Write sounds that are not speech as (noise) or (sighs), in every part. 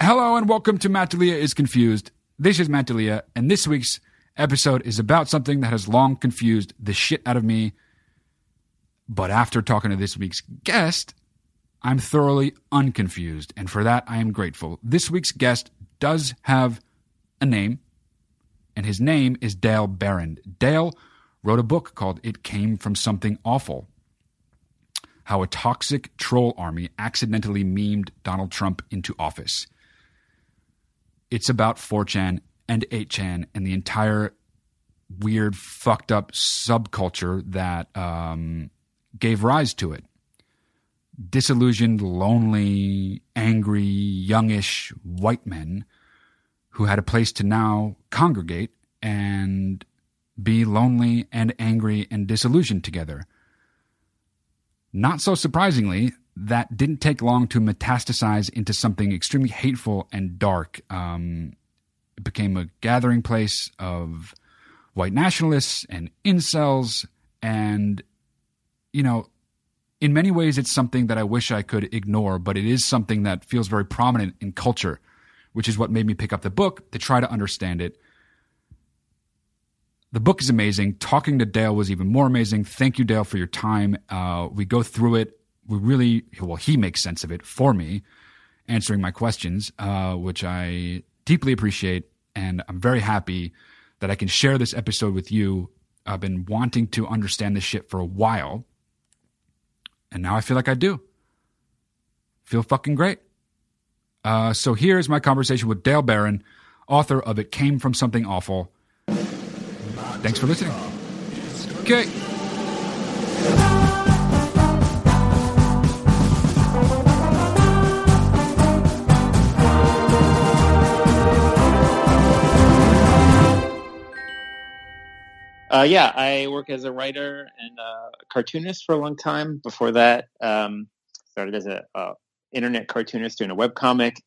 Hello and welcome to Matt D'Elia is Confused. This is Matt D'Elia, and this week's episode is about something that has long confused the shit out of me. But after talking to this week's guest, I'm thoroughly unconfused, and for that I am grateful. This week's guest does have a name, and his name is Dale Beran. Dale wrote a book called It Came From Something Awful How a Toxic Troll Army Accidentally Memed Donald Trump into Office. It's about 4chan and 8chan and the entire weird, fucked up subculture that um, gave rise to it. Disillusioned, lonely, angry, youngish white men who had a place to now congregate and be lonely and angry and disillusioned together. Not so surprisingly, that didn't take long to metastasize into something extremely hateful and dark. Um, it became a gathering place of white nationalists and incels. And, you know, in many ways, it's something that I wish I could ignore, but it is something that feels very prominent in culture, which is what made me pick up the book to try to understand it. The book is amazing. Talking to Dale was even more amazing. Thank you, Dale, for your time. Uh, we go through it we really well he makes sense of it for me answering my questions uh, which i deeply appreciate. And i'm very happy that i can share this episode with you. I've been wanting to understand this shit for a while. And now i feel like i do. Feel fucking great. Uh, so here's my conversation with dale beran author of it came from something awful. Thanks for listening. Okay Uh, yeah, I work as a writer and a cartoonist for a long time. Before that, um, started as a uh, internet cartoonist doing a web comic.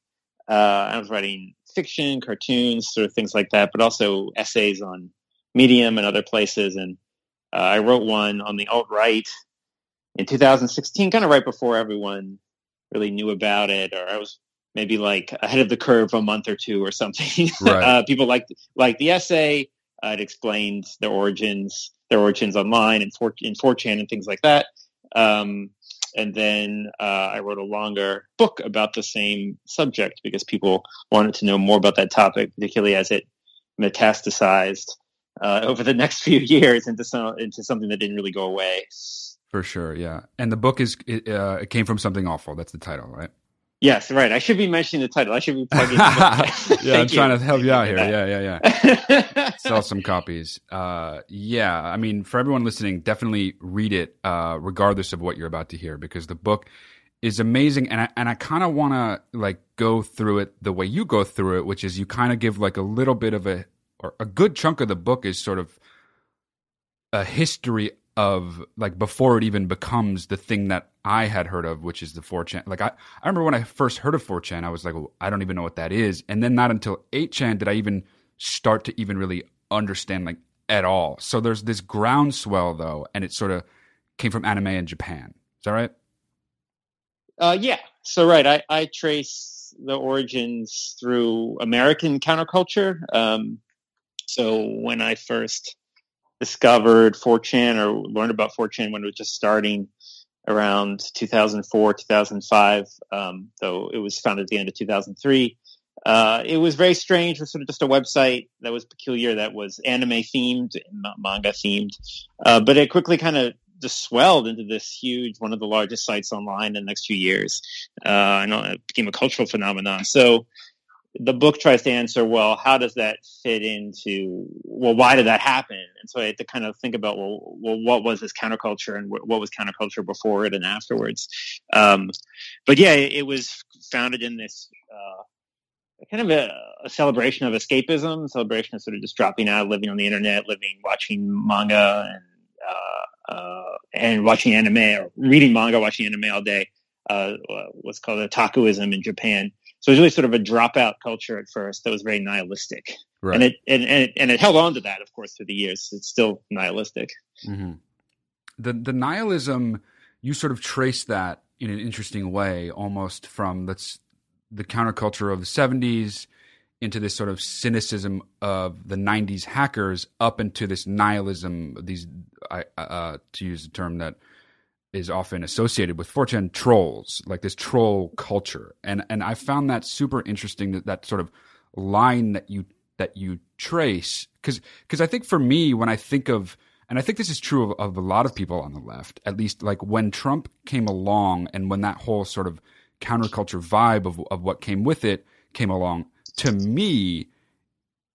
Uh, I was writing fiction, cartoons, sort of things like that, but also essays on Medium and other places. And uh, I wrote one on the alt right in 2016, kind of right before everyone really knew about it, or I was maybe like ahead of the curve a month or two or something. (laughs) Right. uh, people liked like the essay. Uh, it explained their origins, their origins online and in 4chan and things like that. Um, and then uh, I wrote a longer book about the same subject because people wanted to know more about that topic, particularly as it metastasized uh, over the (laughs) next few years into some into something that didn't really go away. For sure, yeah. And the book is it, uh, it came from something awful. That's the title, right? Yes, right. I should be mentioning the title. I should be plugging. (laughs) yeah, I'm trying to help you out here. Yeah, yeah, yeah. Sell some copies. Uh, yeah, I mean, for everyone listening, definitely read it, uh, regardless of what you're about to hear, because the book is amazing, and I and I kind of want to like go through it the way you go through it, which is you kind of give like a little bit of a or a good chunk of the book is sort of a history of like before it even becomes the thing that I had heard of, which is the 4chan. Like I, I remember when I first heard of 4chan, I was like, well, I don't even know what that is. And then not until 8chan did I even start to even really understand like at all. So there's this groundswell though, and it sort of came from anime in Japan. Is that right? Uh, yeah. So right, I, I trace the origins through American counterculture. Um, so when I first discovered 4chan or learned about 4chan when it was just starting around 2004, 2005, um, though it was founded at the end of 2003. Uh, it was very strange. It was sort of just a website that was peculiar, that was anime themed, manga themed, uh, but it quickly kind of just swelled into this huge, one of the largest sites online in the next few years. Uh, and it became a cultural phenomenon. So the book tries to answer, well, how does that fit into, well, why did that happen? And so I had to kind of think about, well, well what was this counterculture and what was counterculture before it and afterwards? Um, but yeah, it, was founded in this, uh, kind of a, a, celebration of escapism, celebration of sort of just dropping out, living on the internet, living, watching manga and uh, uh, and watching anime or reading manga, watching anime all day. Uh, what's called otakuism in Japan. So it was really sort of a dropout culture at first that was very nihilistic, right. and it and, and it and it held on to that, of course, through the years. It's still nihilistic. Mm-hmm. The the nihilism you sort of trace that in an interesting way, almost from that's the counterculture of the '70s into this sort of cynicism of the '90s hackers up into this nihilism. These, uh, to use a term that is often associated with 4chan trolls, like this troll culture, and and I found that super interesting that that sort of line that you that you trace because because I think for me when I think of and I think this is true of, of a lot of people on the left, at least like when Trump came along and when that whole sort of counterculture vibe of, of what came with it came along, to me,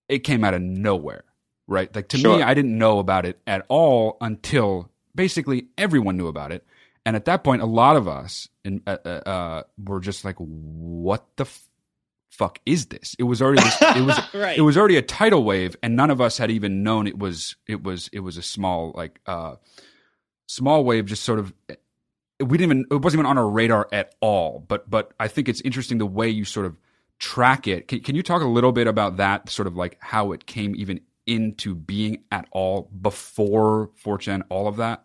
it came out of nowhere, right? Like to sure. me, I didn't know about it at all until basically everyone knew about it. And at that point, a lot of us in, uh, uh, uh were just like, what the fuck is this? It was already this, it was (laughs) right. it was already a tidal wave, and none of us had even known it was it was it was a small like uh small wave. Just sort of we didn't even it wasn't even on our radar at all. But but I think it's interesting the way you sort of track it. Can, can you talk a little bit about that? Sort of like how it came even into being at all before 4chan, all of that.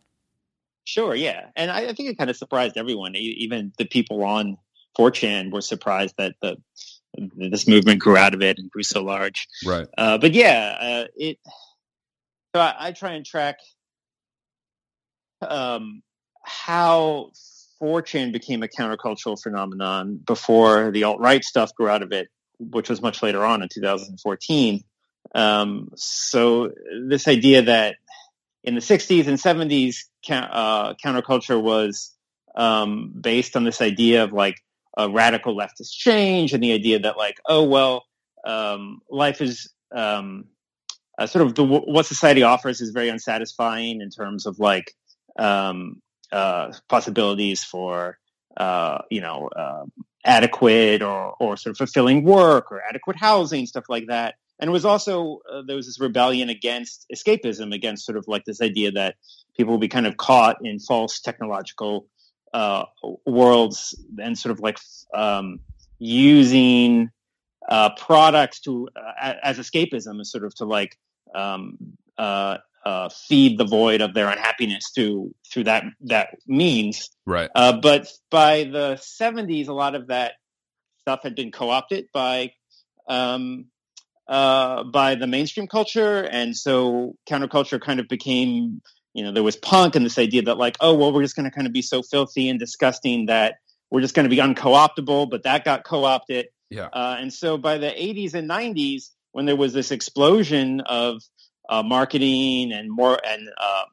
Sure, yeah, and I, I think it kind of surprised everyone. Even the people on 4chan were surprised that the this movement grew out of it and grew so large. Right. Uh, but yeah, uh, it. So I, I, try and track um, how 4chan became a countercultural phenomenon before the alt right stuff grew out of it, which was much later on in 2014. Um, so this idea that in the 60s and 70s, uh, counterculture was um, based on this idea of like a radical leftist change and the idea that like, oh well, um, life is um, uh, sort of the, what society offers is very unsatisfying in terms of like um, uh, possibilities for uh, you know uh, adequate or or sort of fulfilling work or adequate housing, stuff like that. And it was also uh, there was this rebellion against escapism, against sort of like this idea that people will be kind of caught in false technological uh, worlds and sort of like um, using uh, products to uh, as escapism, is sort of to like um, uh, uh, feed the void of their unhappiness through through that that means. Right. Uh, but by the '70s, a lot of that stuff had been co-opted by um, by the mainstream culture, and so counterculture kind of became you know, there was punk and this idea that like, oh, well, we're just going to kind of be so filthy and disgusting that we're just going to be unco-optable, but that got co-opted. Yeah. Uh, and so by the 80s and 90s, when there was this explosion of uh, marketing and more and um,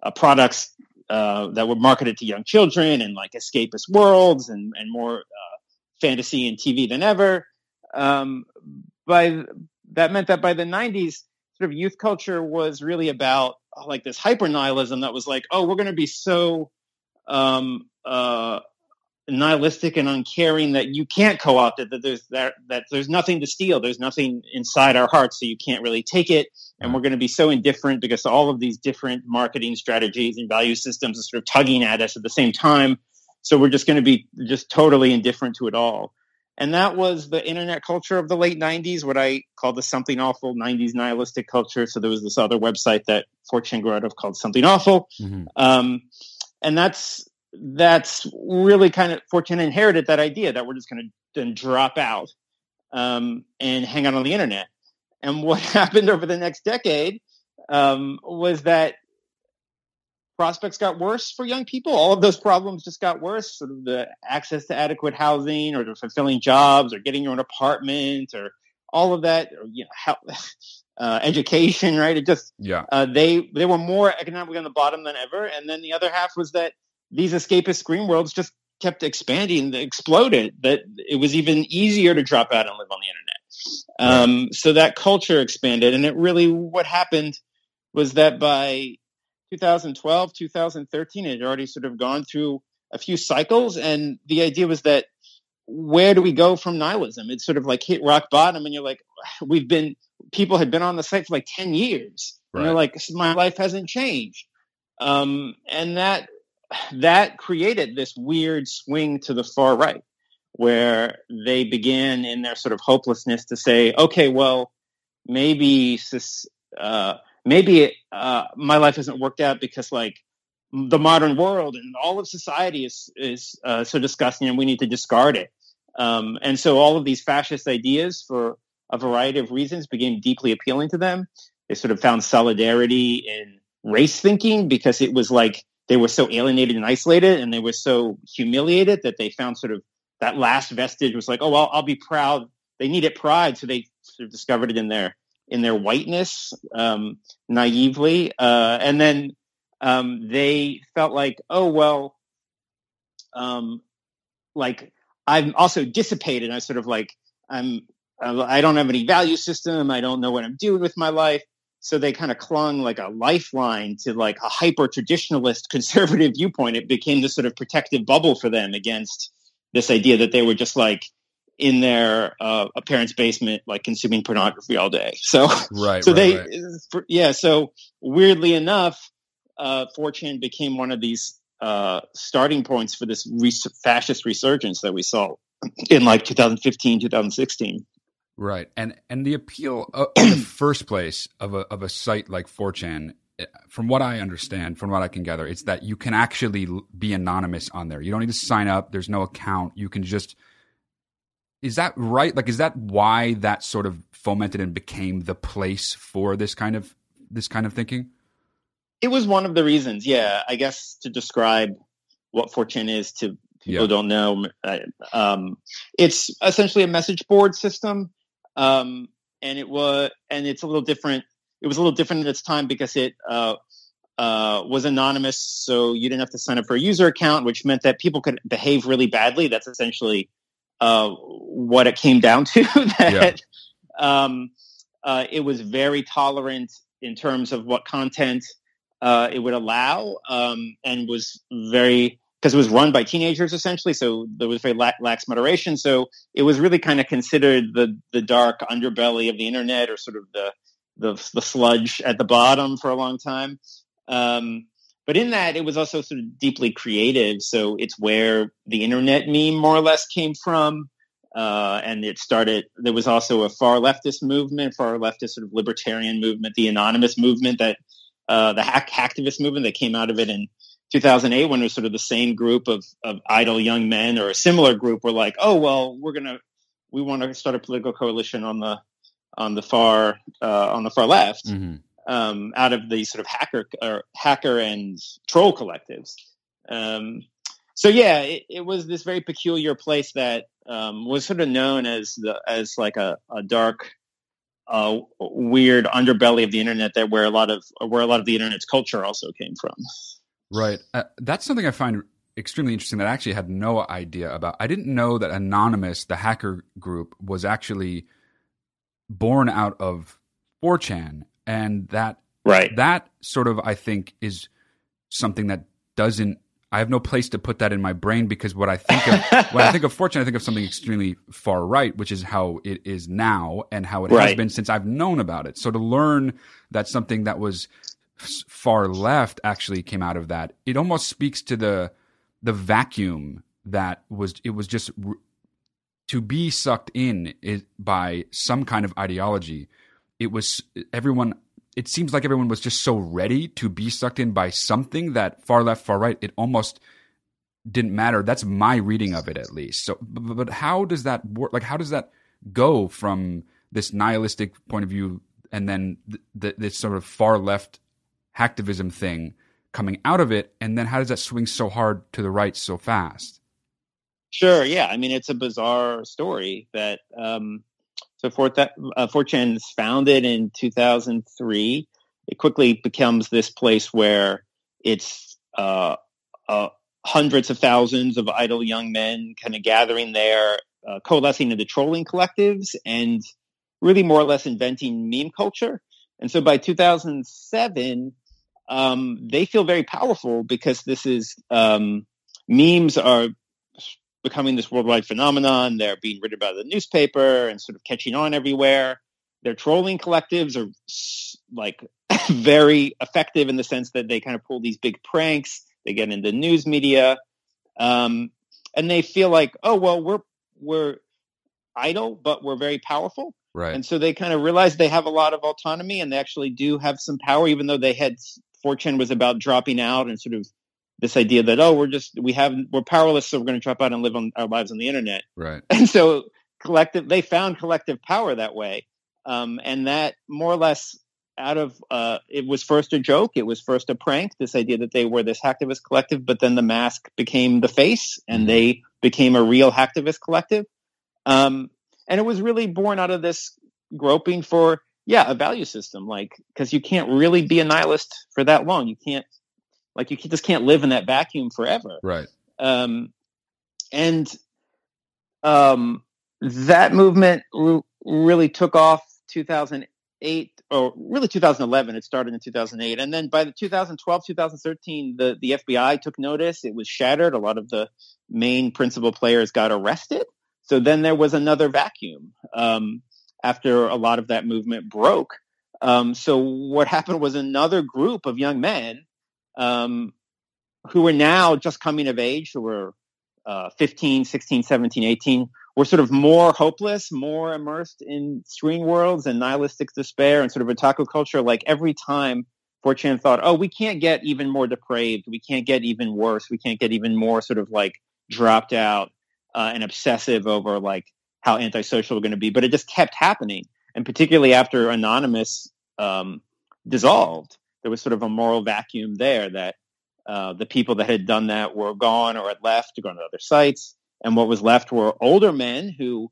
uh, products uh, that were marketed to young children and like escapist worlds and, and more uh, fantasy and TV than ever, um, by that meant that by the 90s, sort of youth culture was really about like this hyper nihilism that was like, oh, we're going to be so um, uh, nihilistic and uncaring that you can't co-opt it. That there's that that there's nothing to steal. There's nothing inside our hearts, so you can't really take it. And we're going to be so indifferent because all of these different marketing strategies and value systems are sort of tugging at us at the same time. So we're just going to be just totally indifferent to it all. And that was the internet culture of the late 90s, what I call the something awful 90s nihilistic culture. So there was this other website that 4chan grew out of called Something Awful. Mm-hmm. Um, and that's that's really kind of 4chan inherited that idea that we're just going to then drop out um, and hang out on the internet. And what (laughs) happened over the next decade um, was that prospects got worse for young people. All of those problems just got worse. Sort of the access to adequate housing, or fulfilling jobs, or getting your own apartment, or all of that, or you know, how, (laughs) uh, education. Right? It just yeah. Uh, they they were more economically on the bottom than ever. And then the other half was that these escapist screen worlds just kept expanding, exploded. That it was even easier to drop out and live on the internet. Um, so that culture expanded, and it really what happened was that by 2012, 2013, it had already sort of gone through a few cycles. And the idea was that where do we go from nihilism? It's sort of like hit rock bottom, and you're like, (sighs) we've been people had been on the site for like ten years, right. and they're like, my life hasn't changed, um, and that (sighs) that created this weird swing to the far right, where they began in their sort of hopelessness to say, okay, well, maybe uh, maybe uh, my life hasn't worked out because like the modern world and all of society is is uh, so disgusting, and we need to discard it. Um, and so all of these fascist ideas, for a variety of reasons, became deeply appealing to them. They sort of found solidarity in race thinking because it was like they were so alienated and isolated and they were so humiliated that they found sort of that last vestige was like, oh, well, I'll be proud. They needed pride. So they sort of discovered it in their, in their whiteness, um, naively. Uh, and then, um, they felt like, oh, well, um, like I'm also dissipated. I sort of like I'm I don't have any value system. I don't know what I'm doing with my life. So they kind of clung like a lifeline to like a hyper traditionalist (laughs) conservative viewpoint. It became this sort of protective bubble for them against this idea that they were just like in their uh, parent's basement, like consuming pornography all day. So right. So right, they right. yeah. So weirdly enough, uh, 4chan became one of these uh, starting points for this res- fascist resurgence that we saw in like 2015, 2016. Right, and and the appeal uh, in the (clears throat) first place of a of a site like 4chan, eh, from what I understand, from what I can gather, it's that you can actually be anonymous on there. You don't need to sign up. There's no account. You can just. Is that right? Like, is that why that sort of fomented and became the place for this kind of this kind of thinking? It was one of the reasons, yeah. I guess to describe what 4chan is to people yeah. don't know, um, it's essentially a message board system, um, and it was, and it's a little different. It was a little different at its time because it uh, uh, was anonymous, so you didn't have to sign up for a user account, which meant that people could behave really badly. That's essentially uh, what it came down to. (laughs) that yeah. um, uh, it was very tolerant in terms of what content uh, it would allow, um, and was very because it was run by teenagers essentially, so there was very lax moderation. So it was really kind of considered the the dark underbelly of the internet, or sort of the the, the sludge at the bottom for a long time. Um, but in that, it was also sort of deeply creative. So it's where the internet meme more or less came from. Uh, and it started, there was also a far leftist movement, far leftist sort of libertarian movement, the anonymous movement that uh, the hack hacktivist movement that came out of it in 2008 when it was sort of the same group of, of idle young men or a similar group were like, oh, well, we're going to, we want to start a political coalition on the, on the far, uh, on the far left, mm-hmm. Um, out of the sort of hacker or hacker and troll collectives. Um, so yeah, it, it, was this very peculiar place that um, was sort of known as the, as like a, a dark uh, weird underbelly of the internet that where a lot of where a lot of the internet's culture also came from. Right. Uh, that's something I find extremely interesting that I actually had no idea about. I didn't know that Anonymous, the hacker group, was actually born out of 4chan, and that right that sort of I think is something that doesn't I have no place to put that in my brain because what I think of (laughs) when I think of 4chan, I think of something extremely far right, which is how it is now and how it right. has been since I've known about it. So to learn that something that was far left actually came out of that, it almost speaks to the the vacuum that was it was just to be sucked in by some kind of ideology. It was everyone it seems like everyone was just so ready to be sucked in by something that far left, far right, it almost didn't matter. That's my reading of it, at least. So, but, but how does that work? Like, how does that go from this nihilistic point of view and then th- th- this sort of far left hacktivism thing coming out of it? And then how does that swing so hard to the right so fast? Sure. Yeah. I mean, it's a bizarre story that, um, so 4, uh, 4chan is founded in 2003. It quickly becomes this place where it's uh, uh, hundreds of thousands of idle young men kind of gathering there, uh, coalescing into trolling collectives and really more or less inventing meme culture. And so by 2007, um, they feel very powerful because this is um, memes are becoming this worldwide phenomenon. They're being written about in the newspaper and sort of catching on everywhere. Their trolling collectives are like (coughs) very effective in the sense that they kind of pull these big pranks. They get into news media, um, and they feel like, oh well, we're we're idle, but we're very powerful. Right. And so they kind of realize they have a lot of autonomy, and they actually do have some power, even though they had 4chan was about dropping out and sort of this idea that oh we're just we have we're powerless so we're going to drop out and live on our lives on the internet. Right. (laughs) And so collective they found collective power that way. Um, and that more or less out of uh, it was first a joke it was first a prank this idea that they were this hacktivist collective but then the mask became the face and mm-hmm. they became a real hacktivist collective. Um, and it was really born out of this groping for yeah a value system like because you can't really be a nihilist for that long. You can't like you just can't live in that vacuum forever. Right. Um, and um, that movement r- really took off 2008 or really 2011. It started in 2008, and then by the 2012, 2013, the the FBI took notice. It was shattered. A lot of the main principal players got arrested. So then there was another vacuum um, after a lot of that movement broke. Um, so what happened was another group of young men um, who were now just coming of age, who were uh, 15, 16, 17, 18, were sort of more hopeless, more immersed in screen worlds and nihilistic despair and sort of otaku culture. Like every time 4chan thought, oh, we can't get even more depraved. We can't get even worse. We can't get even more sort of like dropped out uh, and obsessive over like how antisocial we're going to be. But it just kept happening. And particularly after Anonymous um, dissolved, there was sort of a moral vacuum there that uh, the people that had done that were gone or had left to go to other sites. And what was left were older men who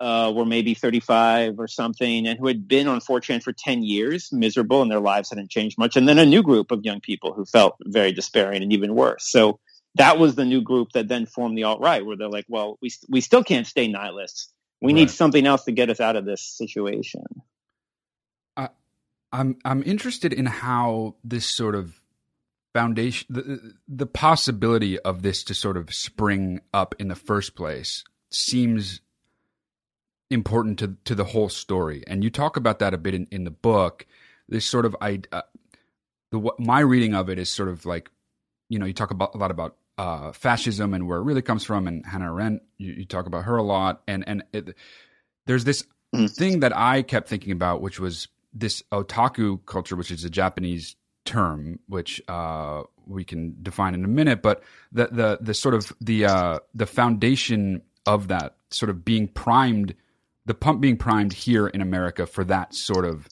uh, were maybe 35 or something and who had been on 4chan for 10 years, miserable, and their lives hadn't changed much. And then a new group of young people who felt very despairing and even worse. So that was the new group that then formed the alt right, where they're like, well, we, we still can't stay nihilists. We right. need something else to get us out of this situation. I'm I'm interested in how this sort of foundation the, the possibility of this to sort of spring up in the first place seems important to to the whole story. And you talk about that a bit in, in the book. This sort of I uh, the what my reading of it is sort of like you know you talk about a lot about uh, fascism and where it really comes from and Hannah Arendt you, you talk about her a lot. And and it, there's this mm. thing that I kept thinking about which was this otaku culture, which is a Japanese term, which uh, we can define in a minute, but the the the sort of the uh, the foundation of that sort of being primed, the pump being primed here in America for that sort of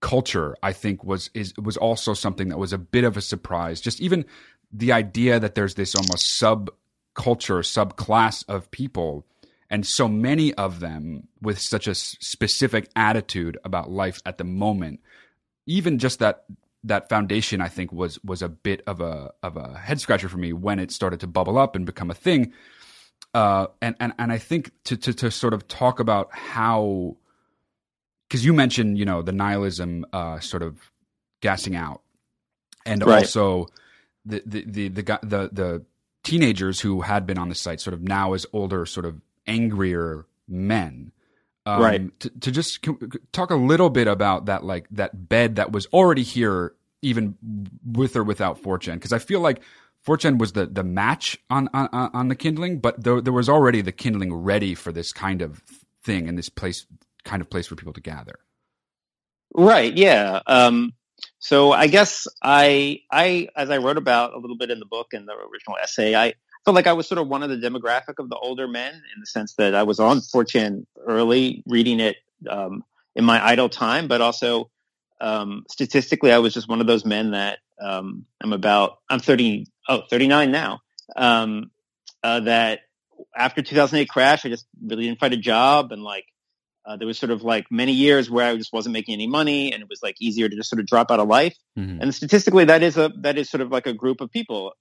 culture, I think was is was also something that was a bit of a surprise. Just even the idea that there's this almost subculture, subclass of people and so many of them with such a specific attitude about life at the moment even just that that foundation i think was was a bit of a of a head scratcher for me when it started to bubble up and become a thing uh, and and and i think to to to sort of talk about how because you mentioned you know the nihilism uh, sort of gassing out and right. also the the the the, the, the teenagers who had been on the site sort of now as older sort of angrier men. Um, right. To, to just talk a little bit about that, like that bed that was already here, even with or without 4chan, because I feel like 4chan was the the match on on, on the kindling, but there, there was already the kindling ready for this kind of thing and this place, kind of place for people to gather. Right. Yeah. Um, so I guess I I as I wrote about a little bit in the book and the original essay, I felt like I was sort of one of the demographic of the older men in the sense that I was on 4chan early, reading it um, in my idle time, but also um, statistically, I was just one of those men that um, I'm about, I'm 30, oh, 39 now, um, uh, that after 2008 crash, I just really didn't find a job. And like, uh, there was sort of like many years where I just wasn't making any money and it was like easier to just sort of drop out of life. Mm-hmm. And statistically, that is a, that is sort of like a group of people.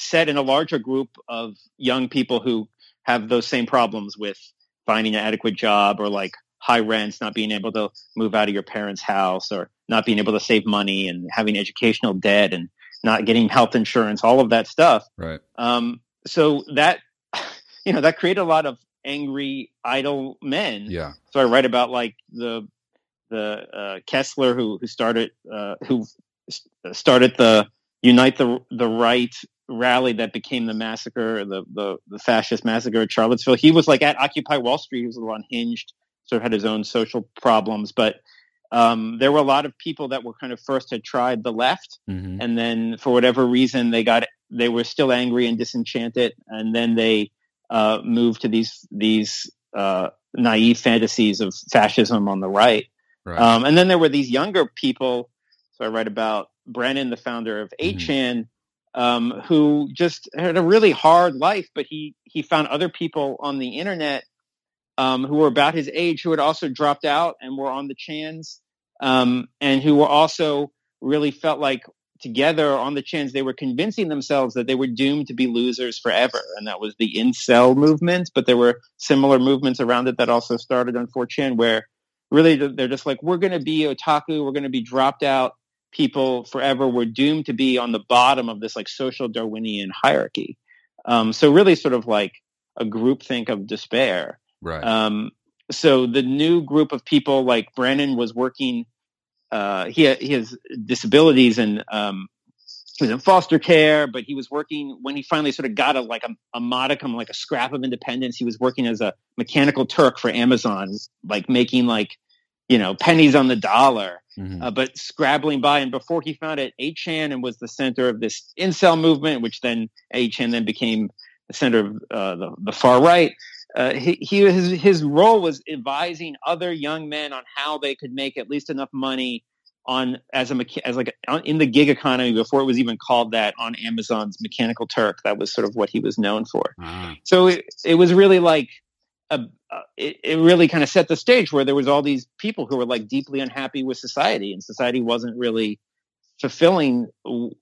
Set in a larger group of young people who have those same problems with finding an adequate job or like high rents, not being able to move out of your parents' house or not being able to save money and having educational debt and not getting health insurance, all of that stuff. Right. Um, so that (sighs) you know that created a lot of angry idle men. Yeah. So I write about like the the uh, Kessler who who started uh, who started the Unite the the Right rally that became the massacre, the the, the fascist massacre at Charlottesville. He was like at Occupy Wall Street. He was a little unhinged, sort of had his own social problems, but um, there were a lot of people that were kind of first had tried the left, Mm-hmm. and then for whatever reason they got they were still angry and disenchanted, and then they uh, moved to these these uh, naive fantasies of fascism on the right. Right. Um, and then there were these younger people. So I write about Brennan, the founder of Mhm. 8chan, um, who just had a really hard life, but he he found other people on the internet um, who were about his age who had also dropped out and were on the chans, um, and who were also really felt like together on the chans they were convincing themselves that they were doomed to be losers forever, and that was the incel movement. But there were similar movements around it that also started on 4chan where really they're just like we're going to be otaku, we're going to be dropped out people forever. We're doomed to be on the bottom of this like social Darwinian hierarchy. Um, so really, sort of like a groupthink of despair. right. Um, so the new group of people, like Brennan, was working. Uh, he he has disabilities and um, he was in foster care, but he was working when he finally sort of got a like a, a modicum, like a scrap of independence. He was working as a mechanical Turk for Amazon, like making like you know pennies on the dollar Mhm. uh, but scrabbling by. And before he found it, 8chan and was the center of this incel movement, which then 8chan then became the center of uh, the, the far right. Uh, he, he his, his role was advising other young men on how they could make at least enough money on as a as like a, on, in the gig economy before it was even called that on Amazon's Mechanical Turk. That was sort of what he was known for Ah, so it, it was really like a, uh, it, it really kind of set the stage where there was all these people who were like deeply unhappy with society and society wasn't really fulfilling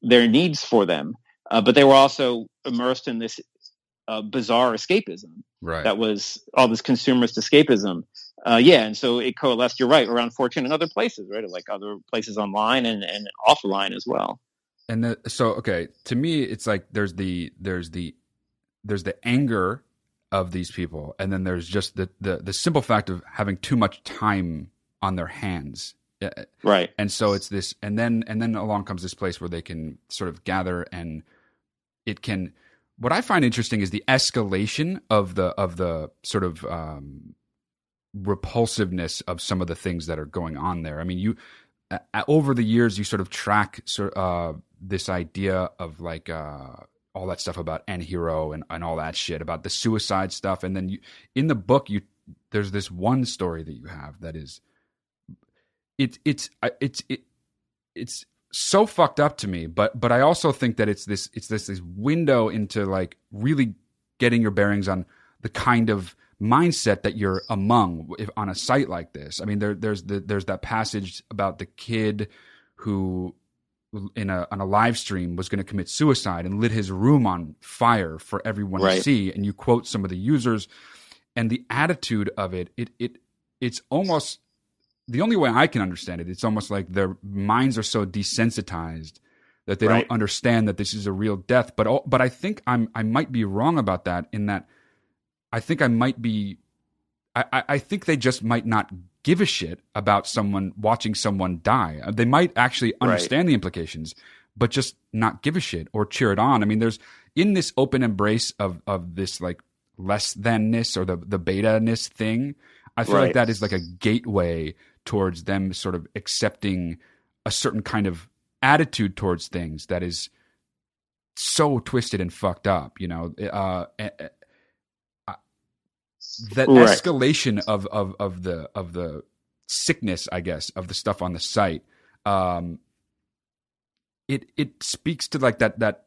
their needs for them uh, but they were also immersed in this uh, bizarre escapism right. that was all this consumerist escapism uh, yeah and so it coalesced you're right around 4chan and other places right like other places online and, and offline as well and the, so okay to me it's like there's the there's the there's the anger of these people. And then there's just the the, the simple fact of having too much time on their hands. Uh, right. and so it's this and then and then along comes this place where they can sort of gather and it can what i find interesting is the escalation of the of the sort of um repulsiveness of some of the things that are going on there. I mean you uh, over the years you sort of track sort uh this idea of like uh all that stuff about Anhero and, and all that shit about the suicide stuff and then you in the book you there's this one story that you have that is it it's it's it, it's so fucked up to me but but I also think that it's this it's this this window into like really getting your bearings on the kind of mindset that you're among if, on a site like this. I mean, there, there's the, there's that passage about the kid who in a on a live stream was going to commit suicide and lit his room on fire for everyone to see. And you quote some of the users and the attitude of it. It it it's almost the only way I can understand it. It's almost like their minds are so desensitized that they Right. don't understand that this is a real death. But all, but I think I'm I might be wrong about that in that I think I might be I, I- think they just might not give a shit about someone watching someone die. Uh, They might actually Right. understand the implications, but just not give a shit or cheer it on. I mean, there's in this open embrace of of this like less thanness or the the beta ness thing. I feel like that is like a gateway towards them sort of accepting a certain kind of attitude towards things that is so twisted and fucked up. You know, uh, that Right. escalation of of of the of the sickness, I guess, of the stuff on the site. Um, it it speaks to like that that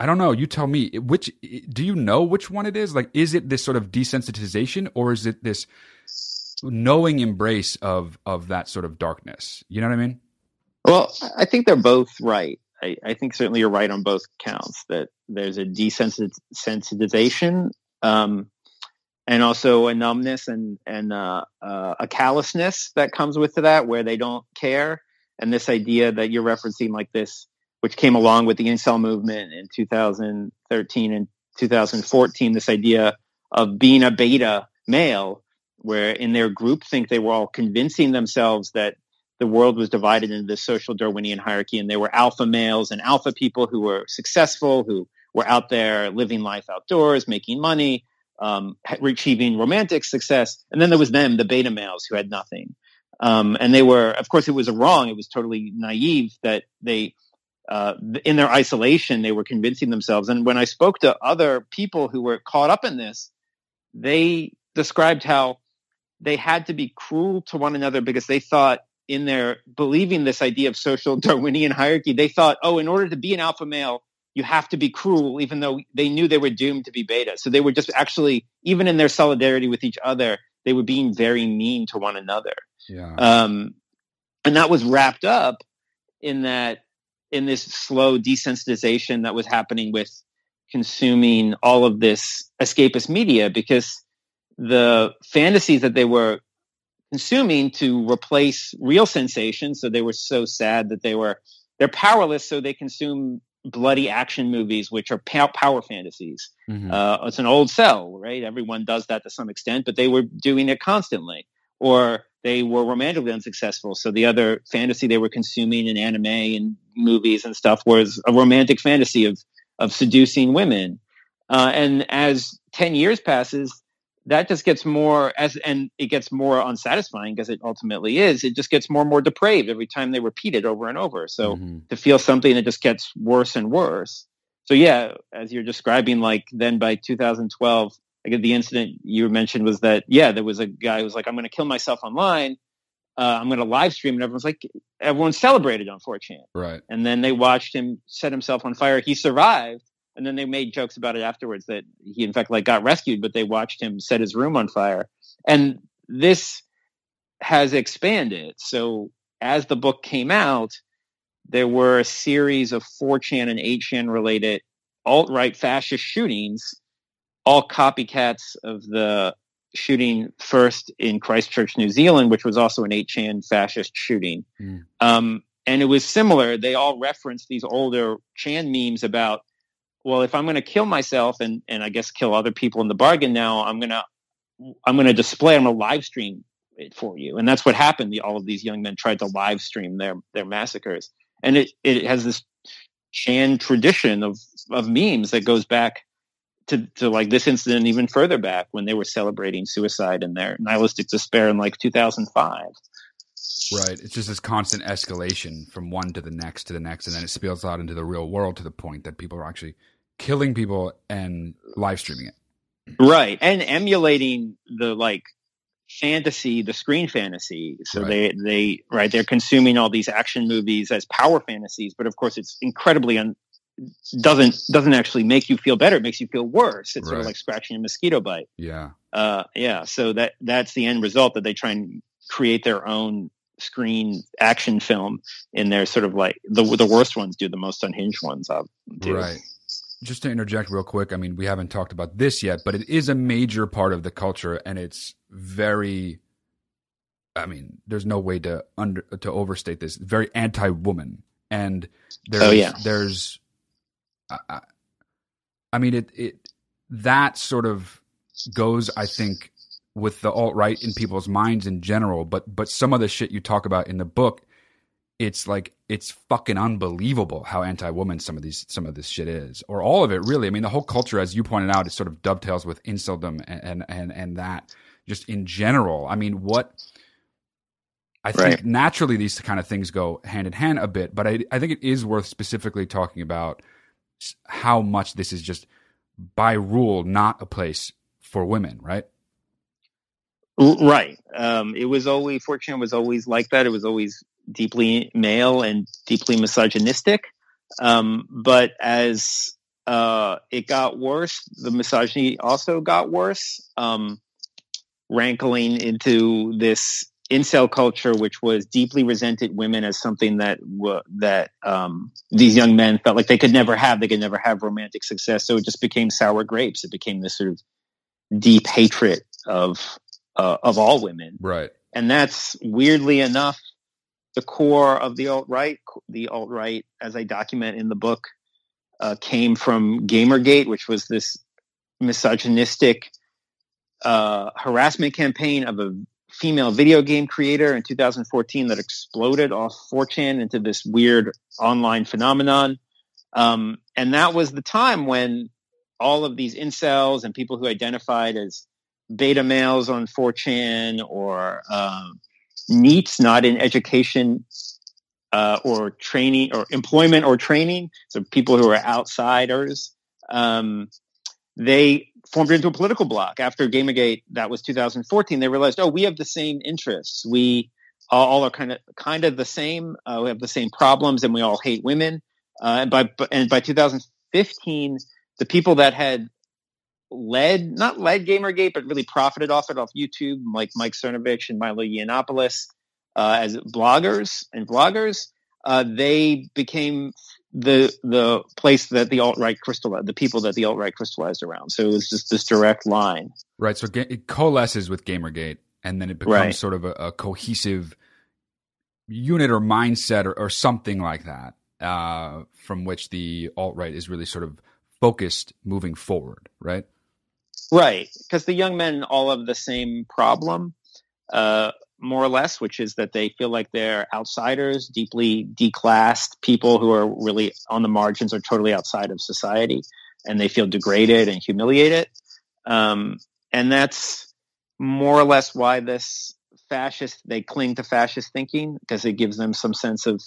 I don't know. You tell me which do you know which one it is? Like, is it this sort of desensitization, or is it this knowing embrace of of that sort of darkness? You know what I mean? Well, I think they're both right. I, I think certainly you're right on both counts that there's a desensitization um, and also a numbness and, and uh, uh, a callousness that comes with that where they don't care. And this idea that you're referencing like this which came along with the incel movement in 2013 and 2014. This idea of being a beta male, where in their group think they were all convincing themselves that the world was divided into this social Darwinian hierarchy, and there were alpha males and alpha people who were successful, who were out there living life outdoors, making money, um, achieving romantic success, and then there was them, the beta males, who had nothing. Um, and they were, of course, it was wrong. It was totally naive that they, uh, in their isolation, they were convincing themselves. And when I spoke to other people who were caught up in this, they described how they had to be cruel to one another because they thought in their believing this idea of social (laughs) Darwinian hierarchy, they thought, oh, in order to be an alpha male, you have to be cruel, even though they knew they were doomed to be beta. So they were just actually, even in their solidarity with each other, they were being very mean to one another. Yeah. Um, and that was wrapped up in that, in this slow desensitization that was happening with consuming all of this escapist media because the fantasies that they were consuming to replace real sensations. So they were so sad that they were, they're powerless. So they consume bloody action movies, which are power fantasies. Mm-hmm. Uh, it's an old sell, right? Everyone does that to some extent, but they were doing it constantly. Or they were romantically unsuccessful. So the other fantasy they were consuming in anime and movies and stuff was a romantic fantasy of of seducing women. Uh, and as ten years passes, that just gets more as and it gets more unsatisfying because it ultimately is it just gets more and more depraved every time they repeat it over and over. So mm-hmm. to feel something that just gets worse and worse. So yeah as you're describing like then by 2012 like the incident you mentioned was that yeah there was a guy who was like i'm going to kill myself online uh, i'm going to live stream and everyone's like everyone celebrated on 4chan right. And then they watched him set himself on fire. He survived and then they made jokes about it afterwards that he in fact like got rescued but they watched him set his room on fire and this has expanded so as the book came out there were a series of 4chan and 8chan related alt-right fascist shootings all copycats of the shooting first in Christchurch, New Zealand, which was also an 8chan fascist shooting. Mm. Um, and it was similar. They all referenced these older Chan memes about well, if I'm going to kill myself and, and I guess kill other people in the bargain now, I'm going to, I'm going to display, I'm going to live stream it for you. And that's what happened. The, all of these young men tried to live stream their, their massacres. And it, it has this Chan tradition of, of memes that goes back to, to like this incident even further back when they were celebrating suicide and their nihilistic despair in like 2005. Right. It's just this constant escalation from one to the next to the next, and then it spills out into the real world to the point that people are actually killing people and live streaming it. Right. And emulating the like fantasy, the screen fantasy. So right. they, they, right, they're consuming all these action movies as power fantasies, but of course it's incredibly un, doesn't, doesn't actually make you feel better. It makes you feel worse. It's right. sort of like scratching a mosquito bite. Yeah. Uh, yeah. So that, that's the end result that they try and create their own screen action film in there sort of like the the worst ones do the most unhinged ones um, up right. Just to interject real quick i mean we haven't talked about this yet but it is a major part of the culture and it's very i mean there's no way to under to overstate this very anti-woman. And there's oh, yeah. there's I, I mean it it that sort of goes i think with the alt right in people's minds in general, but but some of the shit you talk about in the book, it's like it's fucking unbelievable how anti-woman some of these some of this shit is, or all of it really. I mean, the whole culture, as you pointed out, it sort of dovetails with inceldom and and and that just in general. I mean, what I think right. naturally these kind of things go hand in hand a bit, but I I think it is worth specifically talking about how much this is just by rule not a place for women, right? Right. Um, it was always, 4chan was always like that. It was always deeply male and deeply misogynistic. Um, but as uh, it got worse, the misogyny also got worse, um, rankling into this incel culture, which was deeply resented women as something that that um, these young men felt like they could never have. They could never have romantic success. So it just became sour grapes. It became this sort of deep hatred of uh, of all women. Right. And that's weirdly enough the core of the alt right. The alt right, as I document in the book, uh, came from Gamergate, which was this misogynistic uh, harassment campaign of a female video game creator in 2014 that exploded off 4chan into this weird online phenomenon. Um, and that was the time when all of these incels and people who identified as beta males on 4chan or um, NEETs, not in education uh, or training or employment or training, so people who are outsiders, um, they formed into a political bloc. After Gamergate, that was 2014, they realized, oh, we have the same interests. We all are kind of kind of the same. Uh, we have the same problems, and we all hate women. Uh, and by and by 2015, the people that had led not led Gamergate, but really profited off it off YouTube, like Mike Cernovich and Milo Yiannopoulos, uh, as bloggers and vloggers, uh, they became the the place that the alt right crystallized, the people that the alt right crystallized around. So it was just this direct line. Right. So it coalesces with Gamergate, and then it becomes right. sort of a, a, cohesive unit or mindset or, or something like that, uh, from which the alt right is really sort of focused moving forward. Right. Right, because the young men all have the same problem. Uh, more or less, which is that they feel like they're outsiders, deeply declassed people who are really on the margins or totally outside of society, and they feel degraded and humiliated. Um, and that's more or less why this fascist they cling to fascist thinking because it gives them some sense of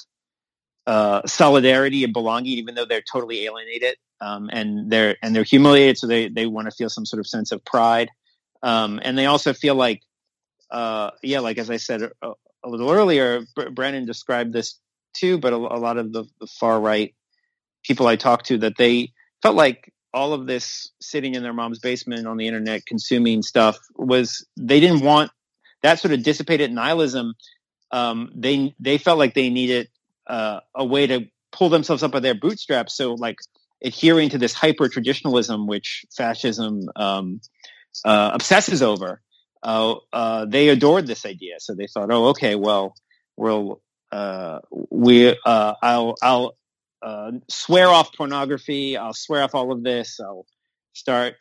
uh, solidarity and belonging, even though they're totally alienated um, and they're and they're humiliated, so they they want to feel some sort of sense of pride, um, and they also feel like uh, yeah, like as I said a, a little earlier, B- Brennan described this too, but a, a lot of the, the, far right people I talked to that they felt like all of this sitting in their mom's basement on the internet consuming stuff was they didn't want that sort of dissipated nihilism. Um, they they felt like they needed uh, a way to pull themselves up by their bootstraps. So like adhering to this hyper traditionalism, which fascism um, uh, obsesses over uh, uh, they adored this idea. So they thought, oh, okay, well, we'll uh, we uh, I'll I'll uh, swear off pornography. I'll swear off all of this. I'll start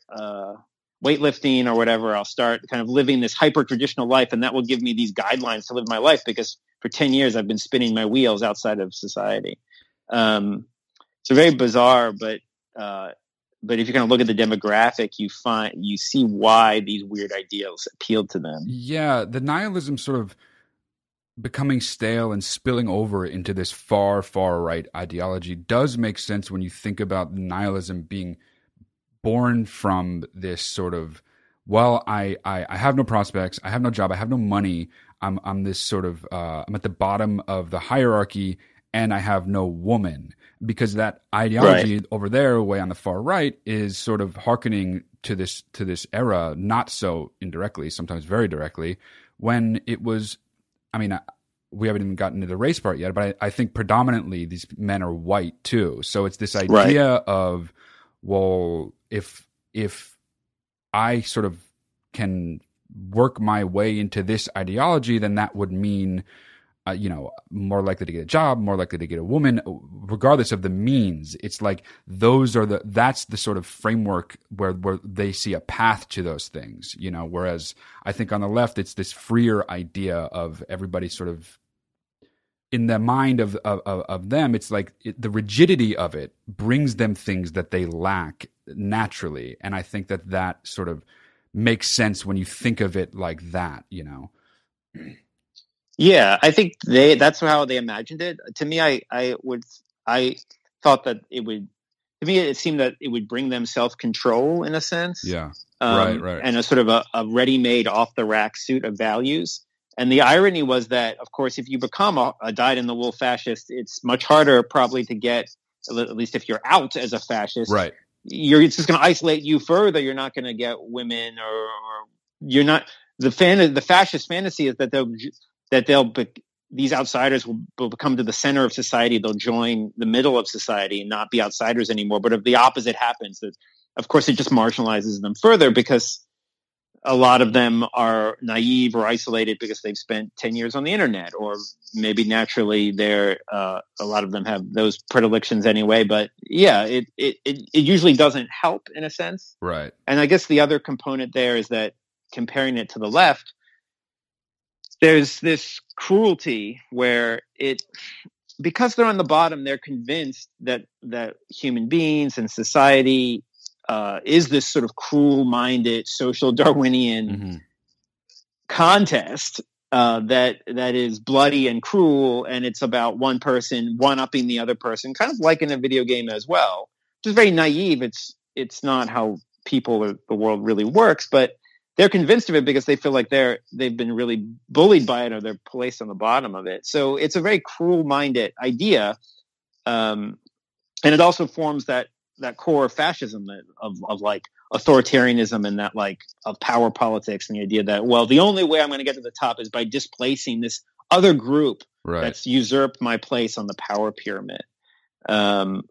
weightlifting or whatever. I'll start kind of living this hyper traditional life, and that will give me these guidelines to live my life because for ten years I've been spinning my wheels outside of society. Um, so very bizarre, but uh, but if you kind of look at the demographic, you find you see why these weird ideals appealed to them. Yeah, the nihilism sort of becoming stale and spilling over into this far far right ideology does make sense when you think about nihilism being born from this sort of well I, I i have no prospects i have no job i have no money i'm i'm this sort of uh, i'm at the bottom of the hierarchy and i have no woman because that ideology right. over there, way on the far right, is sort of hearkening to this to this era, not so indirectly, sometimes very directly, when it was. I mean, we haven't even gotten to the race part yet, but I, I think predominantly these men are white too. So it's this idea right. of, well, if if I sort of can work my way into this ideology, then that would mean uh, you know, more likely to get a job, more likely to get a woman, regardless of the means. It's like those are the that's the sort of framework where where they see a path to those things, you know. Whereas I think on the left, it's this freer idea of everybody sort of in the mind of of, of them. It's like it, the rigidity of it brings them things that they lack naturally, and I think that that sort of makes sense when you think of it like that, you know. (clears throat) Yeah, I think they that's how they imagined it. To me, I I would I thought that it would. To me, it seemed that it would bring them self control in a sense. Yeah, um, right, right, and a sort of a, a ready made off the rack suit of values. And the irony was that, of course, if you become a, a dyed in the wool fascist, it's much harder probably to get, at least if you're out as a fascist. Right. You're it's just going to isolate you further. You're not going to get women, or, or you're not the fan. The fascist fantasy is that they'll that they'll be, these outsiders will, will come to the center of society. They'll join the middle of society and not be outsiders anymore. But if the opposite happens, that of course it just marginalizes them further because a lot of them are naive or isolated because they've spent 10 years on the internet or maybe naturally they're uh, a lot of them have those predilections anyway but yeah it, it, it, it usually doesn't help in a sense right and i guess the other component there is that comparing it to the left there's this cruelty where it because they're on the bottom they're convinced that that human beings and society uh, is this sort of cruel-minded social (laughs) Darwinian mm-hmm. contest uh, that that is bloody and cruel, and it's about one person one-upping the other person, kind of like in a video game as well. Just very naive. It's it's not how people or the world really works, but they're convinced of it because they feel like they're they've been really bullied by it or they're placed on the bottom of it. So it's a very cruel-minded idea, um, and it also forms that that core of fascism of of like authoritarianism and that like of power politics and the idea that well the only way I'm going to get to the top is by displacing this other group right. that's usurped my place on the power pyramid. Um,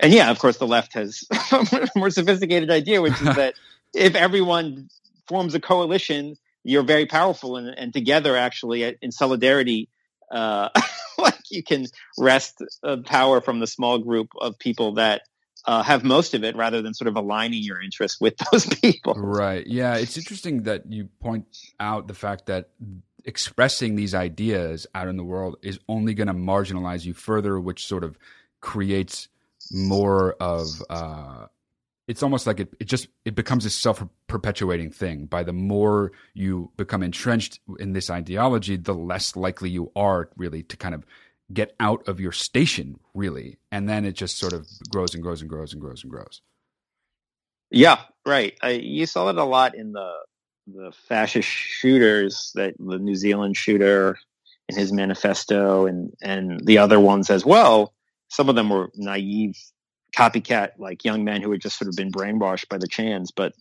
and yeah, of course, the left has (laughs) a more sophisticated idea, which is (laughs) that if everyone forms a coalition, you're very powerful, and, and together, actually, in solidarity, uh, (laughs) like you can wrest uh, power from the small group of people that uh, have most of it rather than sort of aligning your interests with (laughs) those people. Right. Yeah. It's interesting that you point out the fact that expressing these ideas out in the world is only going to marginalize you further, which sort of creates more of. Uh, it's almost like it, it just it becomes a self perpetuating thing. By the more you become entrenched in this ideology, the less likely you are really to kind of get out of your station really. And then it just sort of grows and grows and grows and grows and grows. Yeah right. I, you saw it a lot in the the fascist shooters that the new zealand shooter in his manifesto and and the other ones as well. Some of them were naive copycat like young men who had just sort of been brainwashed by the chans but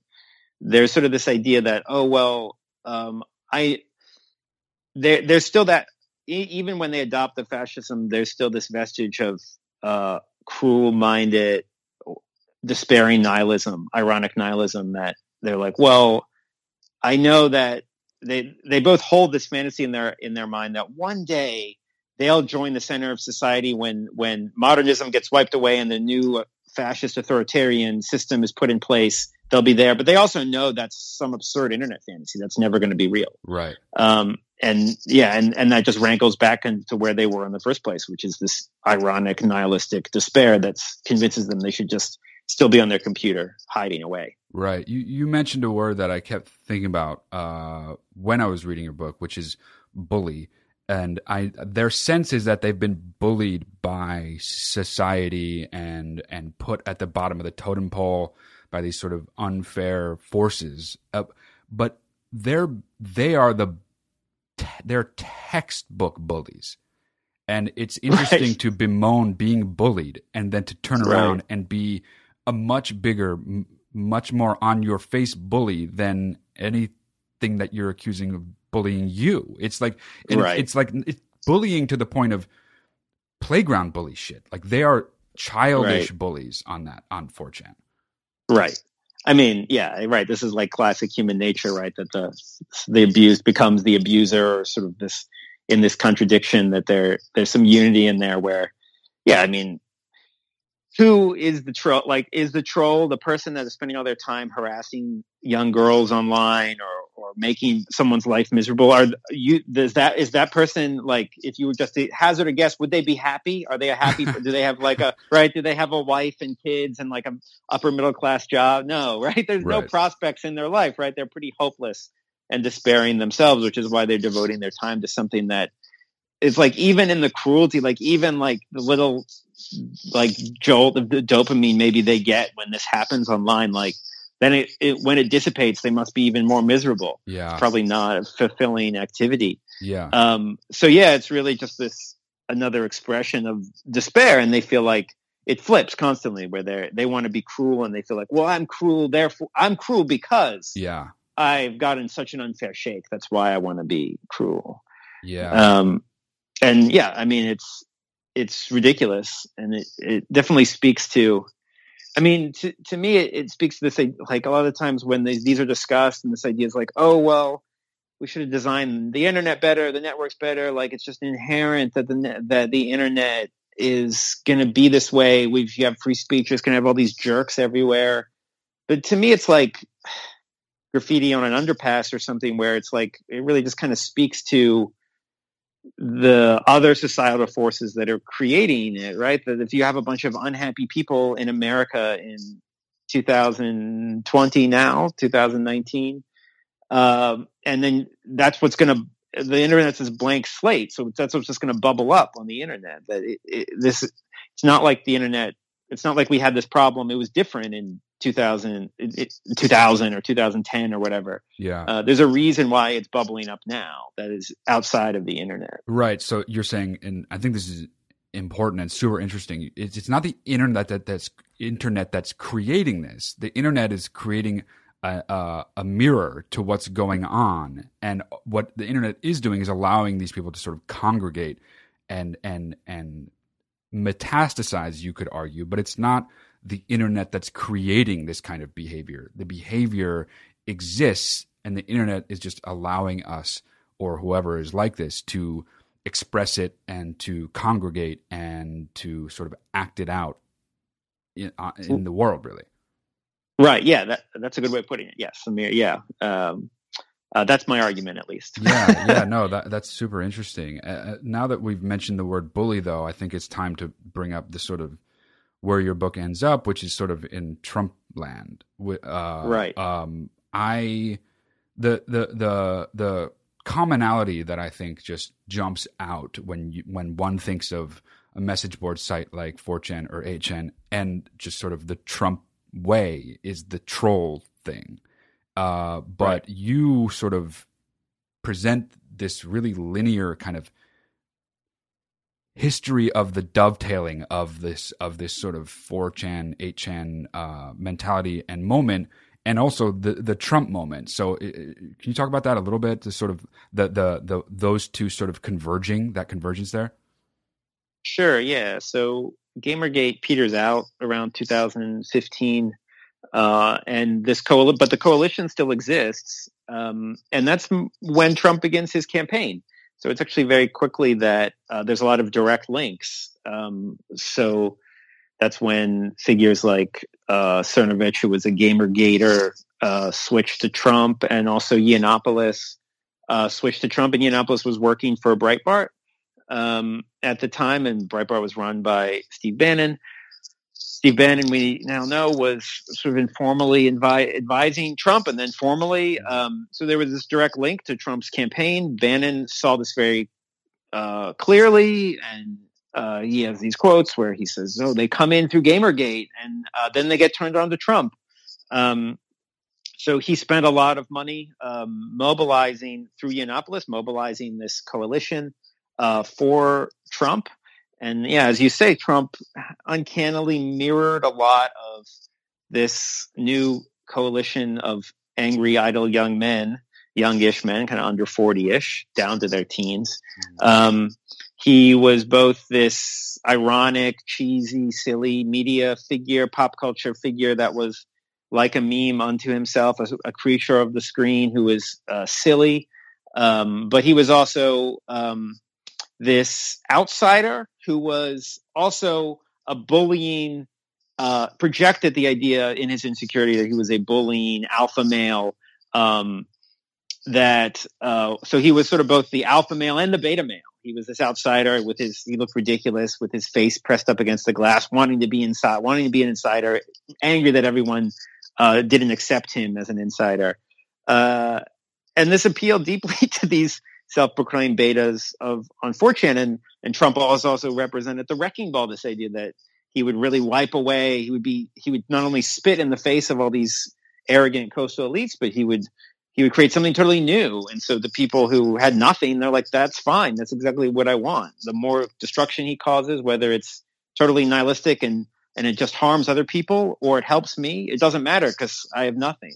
there's sort of this idea that oh well um, i there, there's still that even when they adopt the fascism, there's still this vestige of uh, cruel-minded, despairing nihilism, ironic nihilism that they're like, well, I know that they they both hold this fantasy in their in their mind that one day they'll join the center of society when when modernism gets wiped away and the new fascist authoritarian system is put in place they'll be there but they also know that's some absurd internet fantasy that's never going to be real right um, and yeah, and, and that just rankles back into where they were in the first place, which is this ironic, nihilistic despair that convinces them they should just still be on their computer hiding away. Right. You you mentioned a word that I kept thinking about uh, when I was reading your book, which is bully. And I their sense is that they've been bullied by society and and put at the bottom of the totem pole by these sort of unfair forces. Uh, but they're they are the they're textbook bullies. And it's (laughs) interesting right. to bemoan being bullied and then to turn around and be a much bigger, m- much more on your face bully than anything that you're accusing of bullying you. It's like right. it's, it's like it's bullying to the point of playground bully shit. Like they are childish bullies on that on 4chan. Right. I mean, yeah, right. This is like classic human nature, right? That the the abused becomes the abuser, or sort of this in this contradiction that there there's some unity in there where, yeah, I mean, who is the troll? Like, is the troll the person that is spending all their time harassing young girls online or or making someone's life miserable? Are you does that is that person like if you were just to hazard a guess, would they be happy? Are they a happy? do they have like a (laughs) right? Do they have a wife and kids and like a upper middle class job? No, (laughs) right? There's right. no prospects in their life, right? They're pretty hopeless and despairing themselves, which is why they're devoting their time to something that is like even in the cruelty, like even like the little like jolt of the dopamine maybe they get when this happens online, like then it, it, when it dissipates, they must be even more miserable. Yeah, it's probably not a fulfilling activity. Yeah. Um. So yeah, it's really just this another expression of despair, and they feel like it flips constantly, where they they want to be cruel, and they feel like, well, I'm cruel, therefore I'm cruel because yeah I've gotten such an unfair shake. That's why I want to be cruel. Yeah. Um. And yeah, I mean, it's it's ridiculous, and it it definitely speaks to I mean, to, to me, it, it speaks to this, like a lot of times when these, these are discussed and this idea is like, oh, well, we should have designed the internet better, the networks better. Like it's just inherent that the, that the internet is going to be this way. We've, you have free speech. It's going to have all these jerks everywhere. But to me, it's like graffiti on an underpass or something where it's like, it really just kind of speaks to the other societal forces that are creating it, right? That if you have a bunch of unhappy people in America in 2020 now, 2019, um, and then that's what's going to, the internet's this blank slate. So that's what's just going to bubble up on the internet. That it, it, this, it's not like the internet, it's not like we had this problem. It was different in 2000, 2000 or 2010 or whatever. Yeah. Uh, there's a reason why it's bubbling up now that is outside of the internet. Right. So you're saying, and I think this is important and super interesting. It's, it's not the internet that that's internet that's creating this. The internet is creating a, a, a mirror to what's going on, and what the internet is doing is allowing these people to sort of congregate and and and metastasize. You could argue, but it's not the internet that's creating this kind of behavior. The behavior exists, and the internet is just allowing us or whoever is like this to express it and to congregate and to sort of act it out in, uh, in the world, really. Right. Yeah. That, that's a good way of putting it. Yes. Amir, yeah. Um, uh, that's my argument, at least. yeah, yeah, (laughs) no, that that's super interesting. Uh, uh, now that we've mentioned the word bully, though, I think it's time to bring up the sort of where your book ends up, which is sort of in Trump land. Uh, right. Um, I the the the the commonality that I think just jumps out when you, when one thinks of a message board site like 4chan or 8chan and just sort of the Trump way is the troll thing. Uh, but right. you sort of present this really linear kind of history of the dovetailing of this of this sort of 4chan 8chan uh, mentality and moment and also the the Trump moment. So uh, can you talk about that a little bit? The sort of the the the those two sort of converging that convergence there. Sure. Yeah. So GamerGate peters out around 2015, uh, and this coalition, but the coalition still exists, um, and that's when Trump begins his campaign. So it's actually very quickly that uh, there's a lot of direct links. Um, so that's when figures like uh, Cernovich, who was a gamer gator, uh, switched to Trump, and also Yiannopoulos uh, switched to Trump. And Yiannopoulos was working for Breitbart um, at the time, and Breitbart was run by Steve Bannon. Steve Bannon, we now know, was sort of informally invi- advising Trump and then formally. Um, so there was this direct link to Trump's campaign. Bannon saw this very uh, clearly, and uh, he has these quotes where he says, "Oh, they come in through GamerGate, and uh, then they get turned on to Trump." Um, so he spent a lot of money um, mobilizing through Yiannopoulos, mobilizing this coalition uh, for Trump. And yeah, as you say, Trump uncannily mirrored a lot of this new coalition of angry, idle young men, youngish men, kind of under 40 ish, down to their teens. Mm-hmm. Um, he was both this ironic, cheesy, silly media figure, pop culture figure that was like a meme unto himself, a, a creature of the screen who was uh, silly. Um, but he was also um, this outsider who was also a bullying, uh, projected the idea in his insecurity that he was a bullying alpha male. Um, that uh, so he was sort of both the alpha male and the beta male. He was this outsider with his he looked ridiculous with his face pressed up against the glass, wanting to be inside, wanting to be an insider, angry that everyone uh, didn't accept him as an insider. Uh, and this appealed deeply (laughs) to these self-proclaimed betas of on 4chan and, and Trump also also represented the wrecking ball, this idea that he would really wipe away, he would be, he would not only spit in the face of all these arrogant coastal elites, but he would, he would create something totally new. And so the people who had nothing, they're like, that's fine. That's exactly what I want. The more destruction he causes, whether it's totally nihilistic and, and it just harms other people or it helps me, it doesn't matter because I have nothing.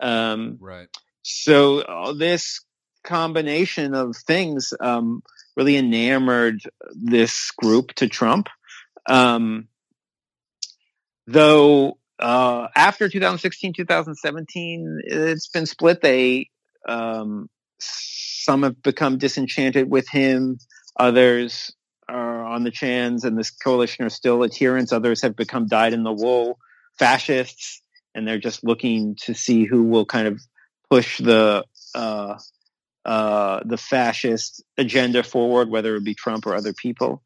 Um, right. So all this combination of things um, really enamored this group to Trump. Um, though uh, after 2016, 2017, it's been split. They um, some have become disenchanted with him. Others are on the chans, and this coalition are still adherents. Others have become dyed in the wool fascists, and they're just looking to see who will kind of push the uh, uh, the fascist agenda forward, whether it be Trump or other people.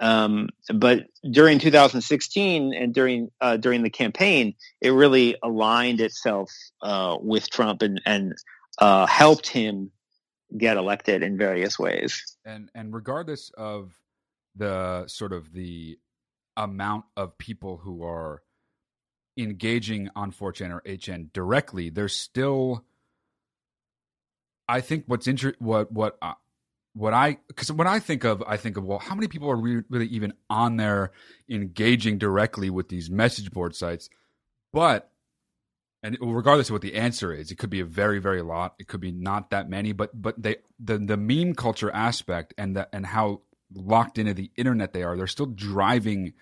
Um, but during 2016 and during uh, during the campaign, it really aligned itself uh, with Trump and and uh, helped him get elected in various ways. And and regardless of the sort of the amount of people who are engaging on 4chan or 8chan directly, there's still I think what's inter- what what uh, what I because when I think of I think of well how many people are re- really even on there engaging directly with these message board sites, but and regardless of what the answer is, it could be a very very lot, it could be not that many, but but they the the meme culture aspect and that and how locked into the internet they are, they're still driving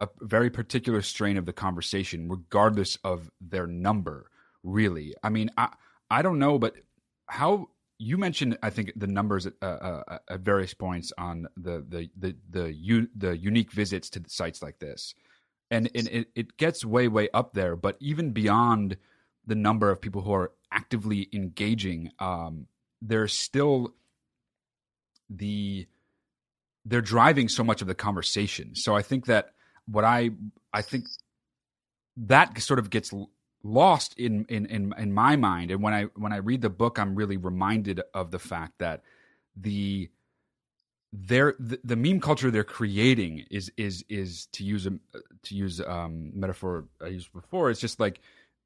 a very particular strain of the conversation, regardless of their number. Really, I mean, I I don't know, but how you mentioned I think the numbers at, uh, uh, at various points on the the the the, u- the unique visits to sites like this, and, it, it gets way way up there. But even beyond the number of people who are actively engaging, um, there's still the they're driving so much of the conversation. So I think that what I I think that sort of gets lost in, in in in my mind. And when i when i read the book i'm really reminded of the fact that the their the, the meme culture they're creating is is is to use a to use um metaphor i used before it's just like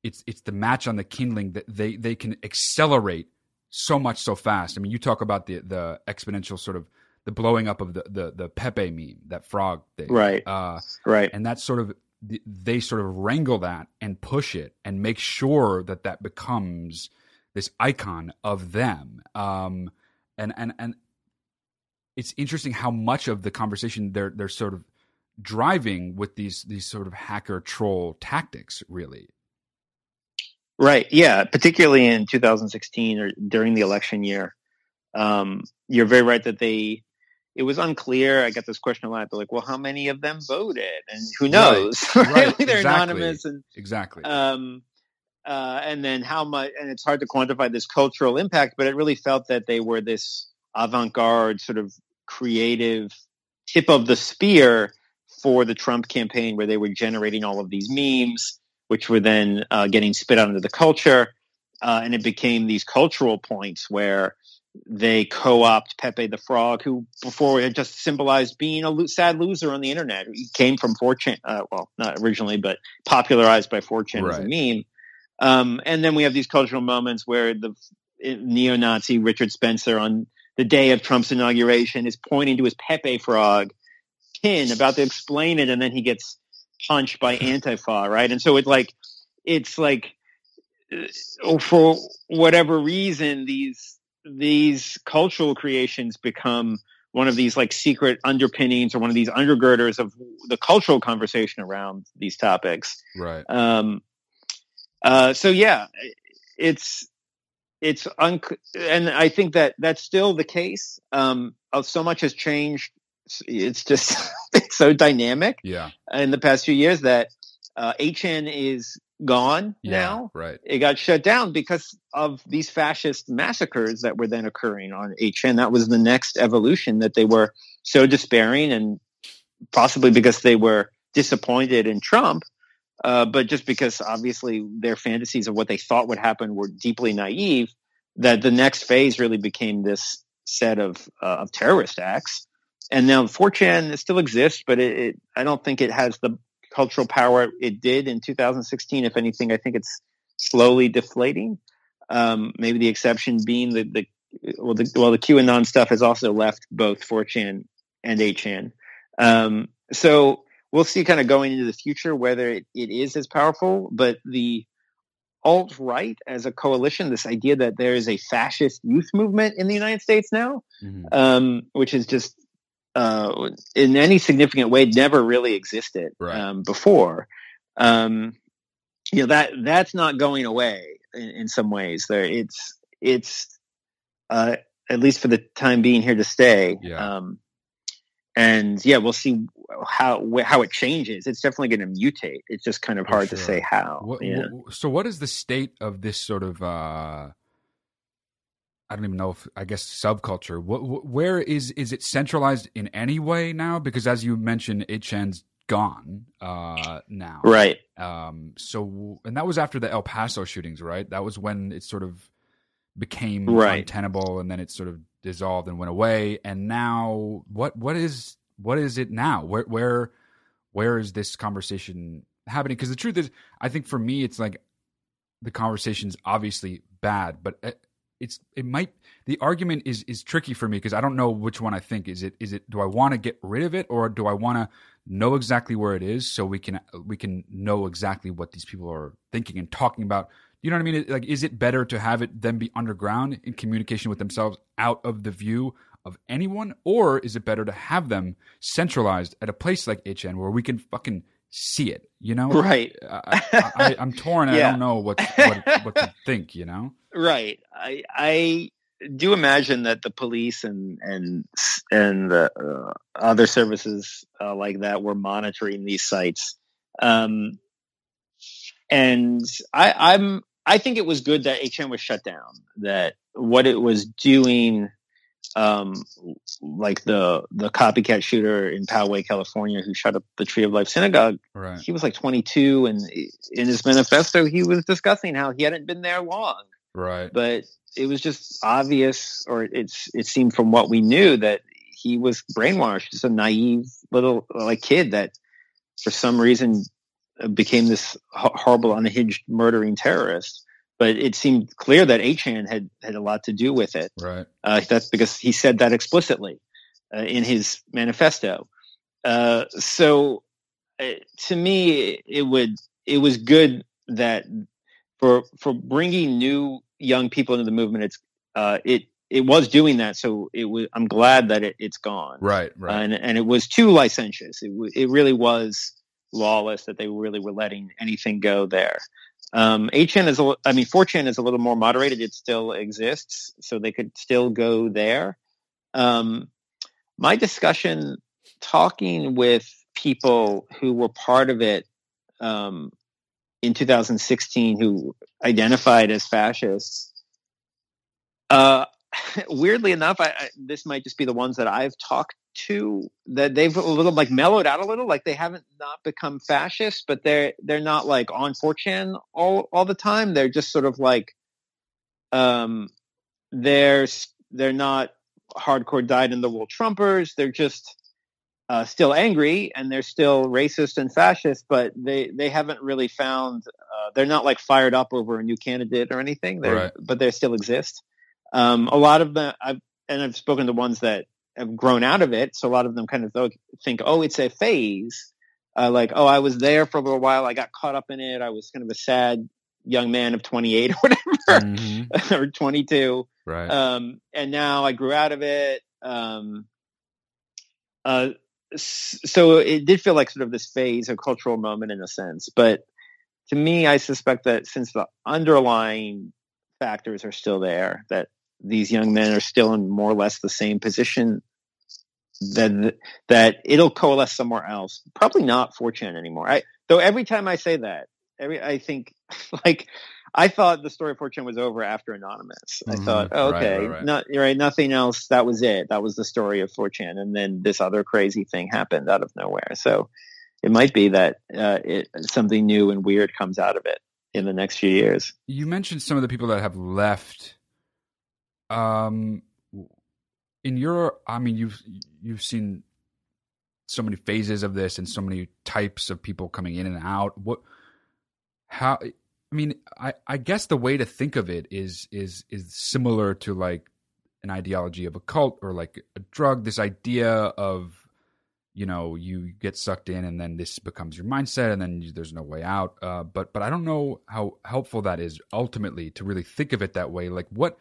it's it's the match on the kindling that they they can accelerate so much so fast. I mean you talk about the the exponential sort of the blowing up of the the, the pepe meme that frog thing. Right. Uh right. and that's sort of they sort of wrangle that and push it and make sure that that becomes this icon of them. Um, and and and it's interesting how much of the conversation they're they're sort of driving with these these sort of hacker troll tactics, really. Right. Yeah. Particularly in 2016 or during the election year, um, you're very right that they it was unclear. I got this question a lot. They're like, "Well, how many of them voted?" And who knows? (laughs) Right. right. They're exactly. anonymous and exactly. Um, uh, and then how much? And it's hard to quantify this cultural impact, but it really felt that they were this avant-garde, sort of creative tip of the spear for the Trump campaign, where they were generating all of these memes, which were then uh, getting spit out into the culture, uh, and it became these cultural points where they co-opt Pepe the Frog, who before had just symbolized being a lo- sad loser on the internet. He came from 4chan, uh, well, not originally, but popularized by 4chan right. as a meme. Um, and then we have these cultural moments where the neo-Nazi Richard Spencer on the day of Trump's inauguration is pointing to his Pepe Frog pin, about to explain it, and then he gets punched by (laughs) Antifa, right? And so it's like, it's like, uh, for whatever reason, these these cultural creations become one of these like secret underpinnings or one of these undergirders of the cultural conversation around these topics. Right. Um, uh, so yeah, it's it's un- and I think that that's still the case. Um, so much has changed. It's just (laughs) it's so dynamic. Yeah. In the past few years, that uh, 8chan is gone yeah, now. Right. It got shut down because of these fascist massacres that were then occurring on 8chan. That was the next evolution that they were so despairing and possibly because they were disappointed in Trump, uh, but just because obviously their fantasies of what they thought would happen were deeply naive, that the next phase really became this set of, uh, of terrorist acts. And now 4chan still exists, but it, it, I don't think it has the cultural power it did in 2016. If anything, I think it's slowly deflating. Um, maybe the exception being the, the well, the well, the QAnon stuff has also left both 4chan and 8chan. Um, so we'll see kind of going into the future whether it, it is as powerful, but the alt right as a coalition, this idea that there is a fascist youth movement in the United States now, mm-hmm. um, which is just uh, in any significant way never really existed right. um, before. um, you know that that's not going away in, in some ways. There, it's it's uh, at least for the time being here to stay. Yeah. Um, and yeah, we'll see how wh- how it changes. It's definitely going to mutate. It's just kind of hard to say how. What, yeah. what- so, what is the state of this sort of? uh I don't even know if I guess subculture. What, where is is it centralized in any way now? Because as you mentioned, 8chan's gone uh now. Right. Um. So, and that was after the El Paso shootings, right? That was when it sort of became Right. untenable, and then it sort of dissolved and went away. And now, what what is what is it now? Where where where is this conversation happening? Because the truth is, I think for me, it's like the conversation's obviously bad, but it- it's it might the argument is is tricky for me because I don't know which one I think is it is it do I want to get rid of it or do I want to know exactly where it is so we can we can know exactly what these people are thinking and talking about. You know what I mean? Like, is it better to have it then be underground in communication with themselves, out of the view of anyone, or is it better to have them centralized at a place like 8chan where we can fucking see it? You know, Right. I, I'm torn. and I (laughs) don't know what what, what to (laughs) think. You know? Right. I I do imagine that the police and and and the uh, other services uh, like that were monitoring these sites. Um, and I, I'm I think it was good that HM was shut down. That what it was doing, um, like the the copycat shooter in Poway, California, who shot up the Tree of Life synagogue Right. he was like 22 and in his manifesto he was discussing how he hadn't been there long Right. but it was just obvious or it's it seemed from what we knew that he was brainwashed just a naive little like kid that for some reason became this horrible unhinged murdering terrorist but it seemed clear that 8chan had had a lot to do with it Right. uh, that's because he said that explicitly uh, in his manifesto. Uh, so, uh, to me, it would it was good that for for bringing new young people into the movement. It's uh, it it was doing that. So it was. I'm glad that it, it's gone. Right. Right. And and it was too licentious. It w- it really was lawless that they really were letting anything go there. Um, 8chan is, a, I mean, 4chan is a little more moderated. It still exists, so they could still go there. Um, my discussion, talking with people who were part of it um, in 2016, who identified as fascists, uh, (laughs) weirdly enough, I, I, this might just be the ones that I've talked to that they've a little like mellowed out a little. Like they haven't not become fascist, but they're they're not like on 4chan all all the time. They're just sort of like, um, they're they're not hardcore dyed in the wool Trumpers. They're just uh, still angry and they're still racist and fascist, but they they haven't really found. Uh, they're not like fired up over a new candidate or anything. They're, Right. but they still exist. Um, a lot of them, I've and I've spoken to ones that have grown out of it. So a lot of them kind of think, oh, it's a phase. Uh, like, oh, I was there for a little while. I got caught up in it. I was kind of a sad young man of 28 (laughs) or whatever, Mhm. or 22. Right. Um, and now I grew out of it. Um, uh, so it did feel like sort of this phase, a cultural moment in a sense. But to me, I suspect that since the underlying factors are still there, that these young men are still in more or less the same position, that that it'll coalesce somewhere else. Probably not 4chan anymore. I though every time I say that, every I think (laughs) like I thought the story of 4chan was over after Anonymous. I Mhm. thought, oh, okay, right, right. not right, nothing else. That was it. That was the story of 4chan, and then this other crazy thing happened out of nowhere. So it might be that uh, it, something new and weird comes out of it in the next few years. you mentioned some of the people that have left. Um, in your, I mean, you've you've seen so many phases of this and so many types of people coming in and out. What, how? I mean, I I guess the way to think of it is is is similar to like an ideology of a cult or like a drug. This idea of you know you get sucked in and then this becomes your mindset and then you, there's no way out uh, but but i don't know how helpful that is ultimately to really think of it that way like what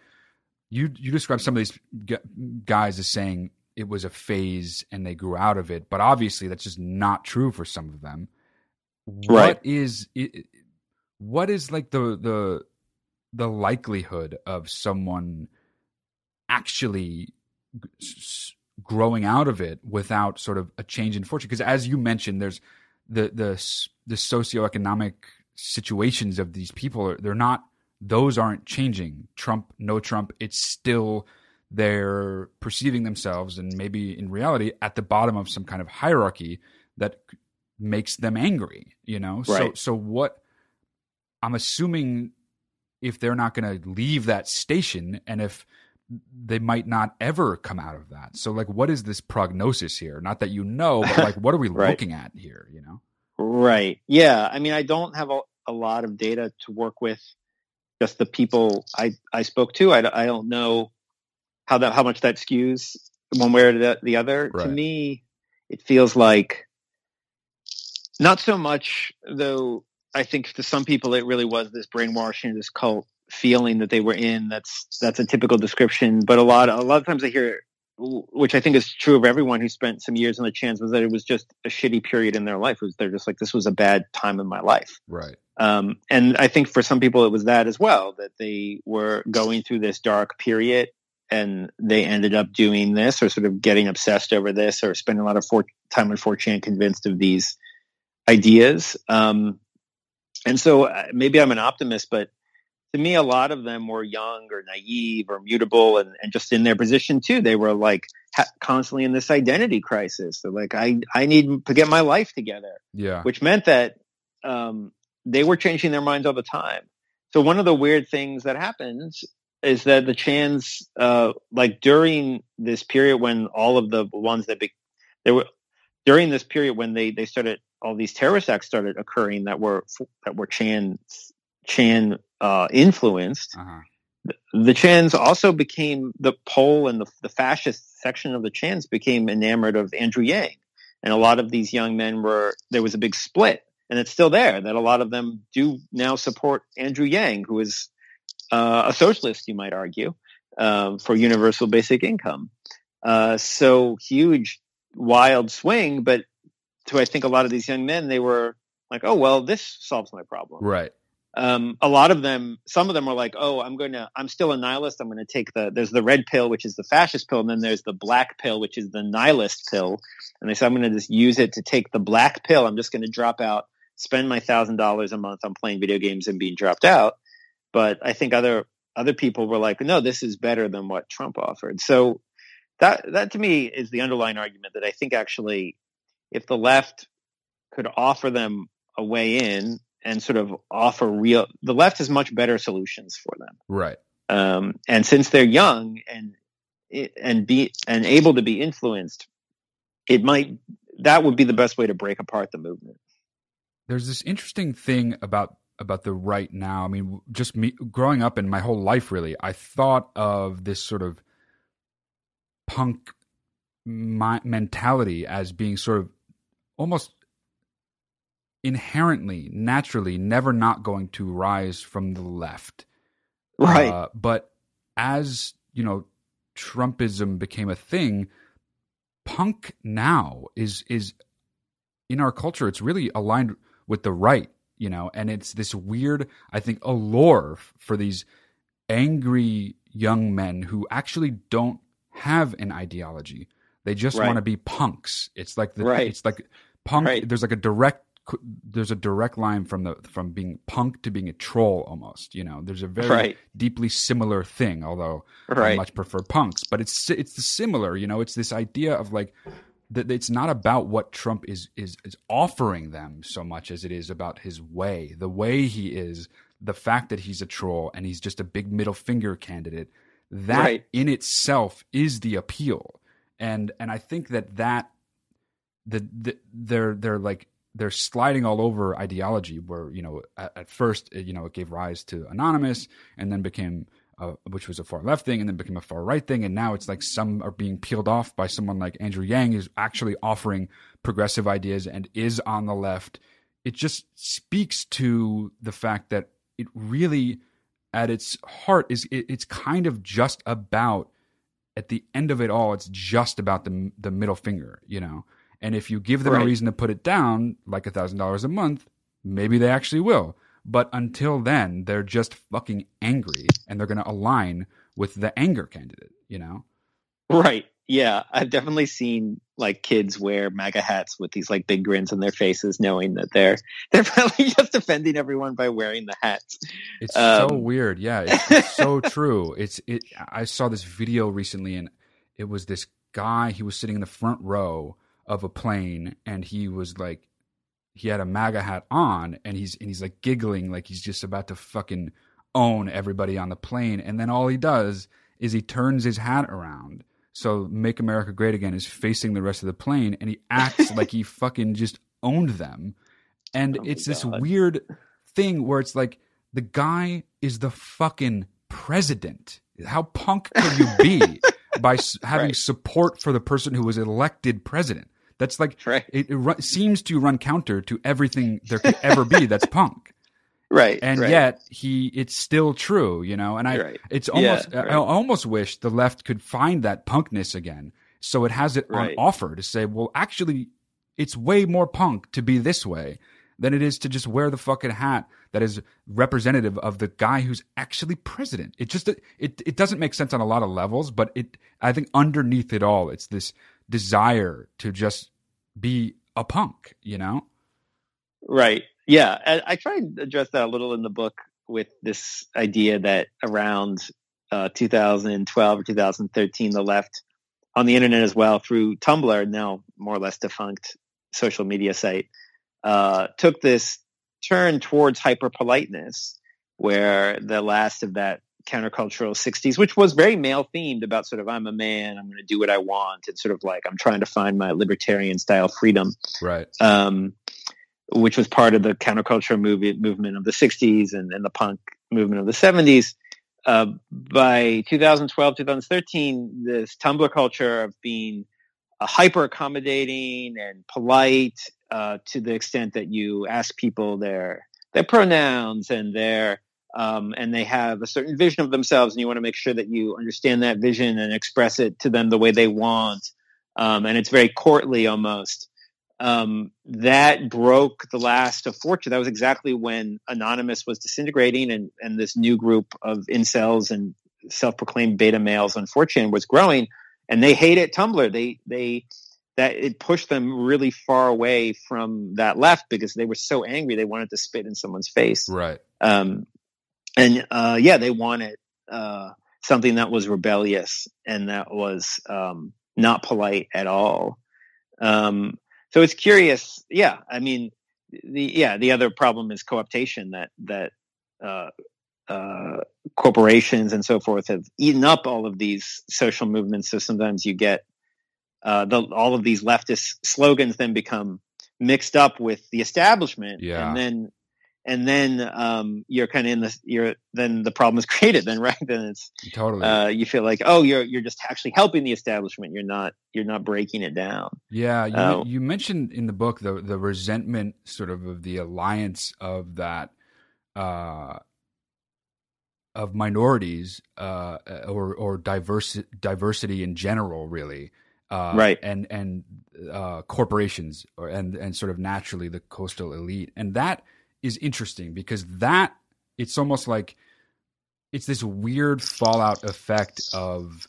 you you describe some of these guys as saying it was a phase and they grew out of it but obviously that's just not true for some of them Right. is it, what is like the the the likelihood of someone actually growing out of it without sort of a change in fortune because as you mentioned there's the the the socioeconomic situations of these people are they're not those aren't changing trump no trump it's still they're perceiving themselves and maybe in reality at the bottom of some kind of hierarchy that makes them angry you know so Right. so what i'm assuming if they're not going to leave that station and if they might not ever come out of that so like what is this prognosis here not that you know but like what are we (laughs) Right. looking at here you know Right. Yeah. I mean, I don't have a, a lot of data to work with. Just the people I, I spoke to. I, don't- I don't know how that how much that skews one way or the, the other. Right. To me, it feels like not so much though. I think to some people it really was this brainwashing, this cult feeling that they were in. That's that's a typical description. But a lot a lot of times I hear which I think is true of everyone who spent some years on the chans was that it was just a shitty period in their life. It was they're just like this was a bad time in my life. right Um, and I think for some people it was that as well that they were going through this dark period and they ended up doing this or sort of getting obsessed over this or spending a lot of for- time on 4chan convinced of these ideas. Um, and so uh, maybe I'm an optimist, but to me, a lot of them were young or naive or mutable and, and just in their position too. They were like ha- constantly in this identity crisis. They're like, I, I need to get my life together, yeah which meant that, um, they were changing their minds all the time. So one of the weird things that happens is that the Chans, uh, like during this period when all of the ones that be, they were during this period when they, they started, all these terrorist acts started occurring that were, that were Chan, Chan, uh, influenced. uh-huh. The Chans also became the pole and the, the fascist section of the Chans became enamored of Andrew Yang. And a lot of these young men were, there was a big split and it's still there that a lot of them do now support Andrew Yang, who is uh, a socialist, you might argue, um, for universal basic income. Uh, so huge, wild swing. But to, I think a lot of these young men, they were like, oh, well, this solves my problem right um, a lot of them, some of them were like, oh, I'm going to, I'm still a nihilist. I'm going to take the, there's the red pill, which is the fascist pill. And then there's the black pill, which is the nihilist pill. And they said, I'm going to just use it to take the black pill. I'm just going to drop out, spend my thousand dollars a month on playing video games and being dropped out. But I think other, other people were like, no, this is better than what Trump offered. So that, that to me is the underlying argument that I think actually if the left could offer them a way in and sort of offer real the left has much better solutions for them right um, and since they're young and and be and able to be influenced it might that would be the best way to break apart the movement there's this interesting thing about about the right now. I mean, just me growing up and my whole life, really, I thought of this sort of punk mi- mentality as being sort of almost inherently, naturally, never not going to rise from the left. right Uh, but as you know, Trumpism became a thing. Punk now is is in our culture. It's really aligned with the right, you know, and it's this weird, I think, allure for these angry young men who actually don't have an ideology. They just Right. want to be punks. It's like the Right. it's like punk. Right. There's like a direct there's a direct line from the from being punk to being a troll almost. You know, there's a very Right. deeply similar thing. Although I much prefer punks, but it's it's the similar. You know, it's this idea of like that it's not about what Trump is is is offering them so much as it is about his way, the way he is, the fact that he's a troll and he's just a big middle finger candidate. That Right. in itself is the appeal, and and I think that that the, the they're they're like they're sliding all over ideology where you know at, at first you know it gave rise to anonymous and then became uh, which was a far left thing and then became a far right thing. And now it's like some are being peeled off by someone like andrew yang who's actually offering progressive ideas and is on the left. It just speaks to the fact that it really at its heart is it, it's kind of just about at the end of it all it's just about the the middle finger you know? And if you give them a reason to put it down like a thousand dollars a month maybe they actually will. But until then, they're just fucking angry and they're going to align with the anger candidate, you know? Right. Yeah. I've definitely seen like kids wear MAGA hats with these like big grins on their faces, knowing that they're (laughs) they're probably just offending everyone by wearing the hats. It's um, so weird. Yeah, it's, it's so (laughs) true. It's it. I saw this video recently, and it was this guy. He was sitting in the front row of a plane, and he was like, he had a MAGA hat on, and he's and he's like giggling, like he's just about to fucking own everybody on the plane. And then all he does is he turns his hat around so Make America Great Again is facing the rest of the plane and he acts like he (laughs) fucking just owned them. And oh it's this weird thing where it's like the guy is the fucking president. How punk can you be (laughs) by having right. support for the person who was elected president? That's like right. it, it, seems to run counter to everything there could ever be (laughs) that's punk right and right. yet he it's still true you know and i right. it's almost yeah, i almost wish the left could find that punkness again so it has it on offer to say well actually it's way more punk to be this way than it is to just wear the fucking hat that is representative of the guy who's actually president it just it it doesn't make sense on a lot of levels but it i think underneath it all it's this desire to just be a punk you know? Right. Yeah, I, I try and address that a little in the book with this idea that around uh, 2012 or 2013, the left on the internet as well through Tumblr, now more or less defunct social media site, uh, took this turn towards hyper politeness, where the last of that countercultural 60s, which was very male themed about sort of I'm a man, I'm going to do what I want. and sort of like I'm trying to find my libertarian style freedom. Right. Um, which was part of the counterculture movie, movement of the 60s and, and the punk movement of the 70s. Uh, by 2012, 2013, this Tumblr culture of being uh, hyper accommodating and polite uh, to the extent that you ask people their their pronouns and their um, and they have a certain vision of themselves, and you want to make sure that you understand that vision and express it to them the way they want. Um, and it's very courtly almost um, that broke the last of fortune. That was exactly when Anonymous was disintegrating and, and this new group of incels and self-proclaimed beta males on 4chan was growing and they hated Tumblr. They, they, that it pushed them really far away from that left because they were so angry. They wanted to spit in someone's face. Right. Um, and, uh, yeah, they wanted, uh, something that was rebellious and that was, um, not polite at all. Um, so it's curious. Yeah, I mean, the yeah the other problem is cooptation that that uh, uh, corporations and so forth have eaten up all of these social movements. So sometimes you get uh, the, all of these leftist slogans then become mixed up with the establishment, yeah. and then and then um, you're kind of in the you're then the problem is (laughs) created then right? Then it's totally. uh, you feel like oh you're you're just actually helping the establishment. You're not you're not breaking it down. Yeah you, uh, you mentioned in the book the the resentment sort of of the alliance of that uh, of minorities uh, or or diverse diversity in general really uh, right. and and uh, corporations or and and sort of naturally the coastal elite. And that is interesting because that it's almost like it's this weird fallout effect of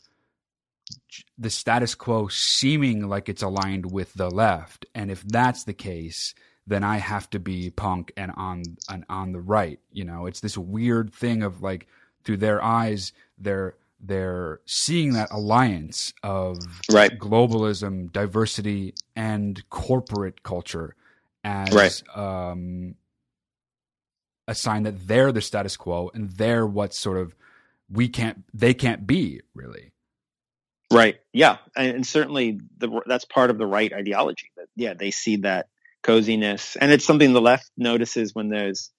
the status quo seeming like it's aligned with the left and if that's the case then i have to be punk and on and on the right you know it's this weird thing of like through their eyes they're they're seeing that alliance of right. globalism diversity and corporate culture as right. um, a sign that they're the status quo and they're what sort of we can't they can't be really. Right. Yeah. And, and certainly the, that's part of the right ideology that yeah they see that coziness. And it's something the left notices when there's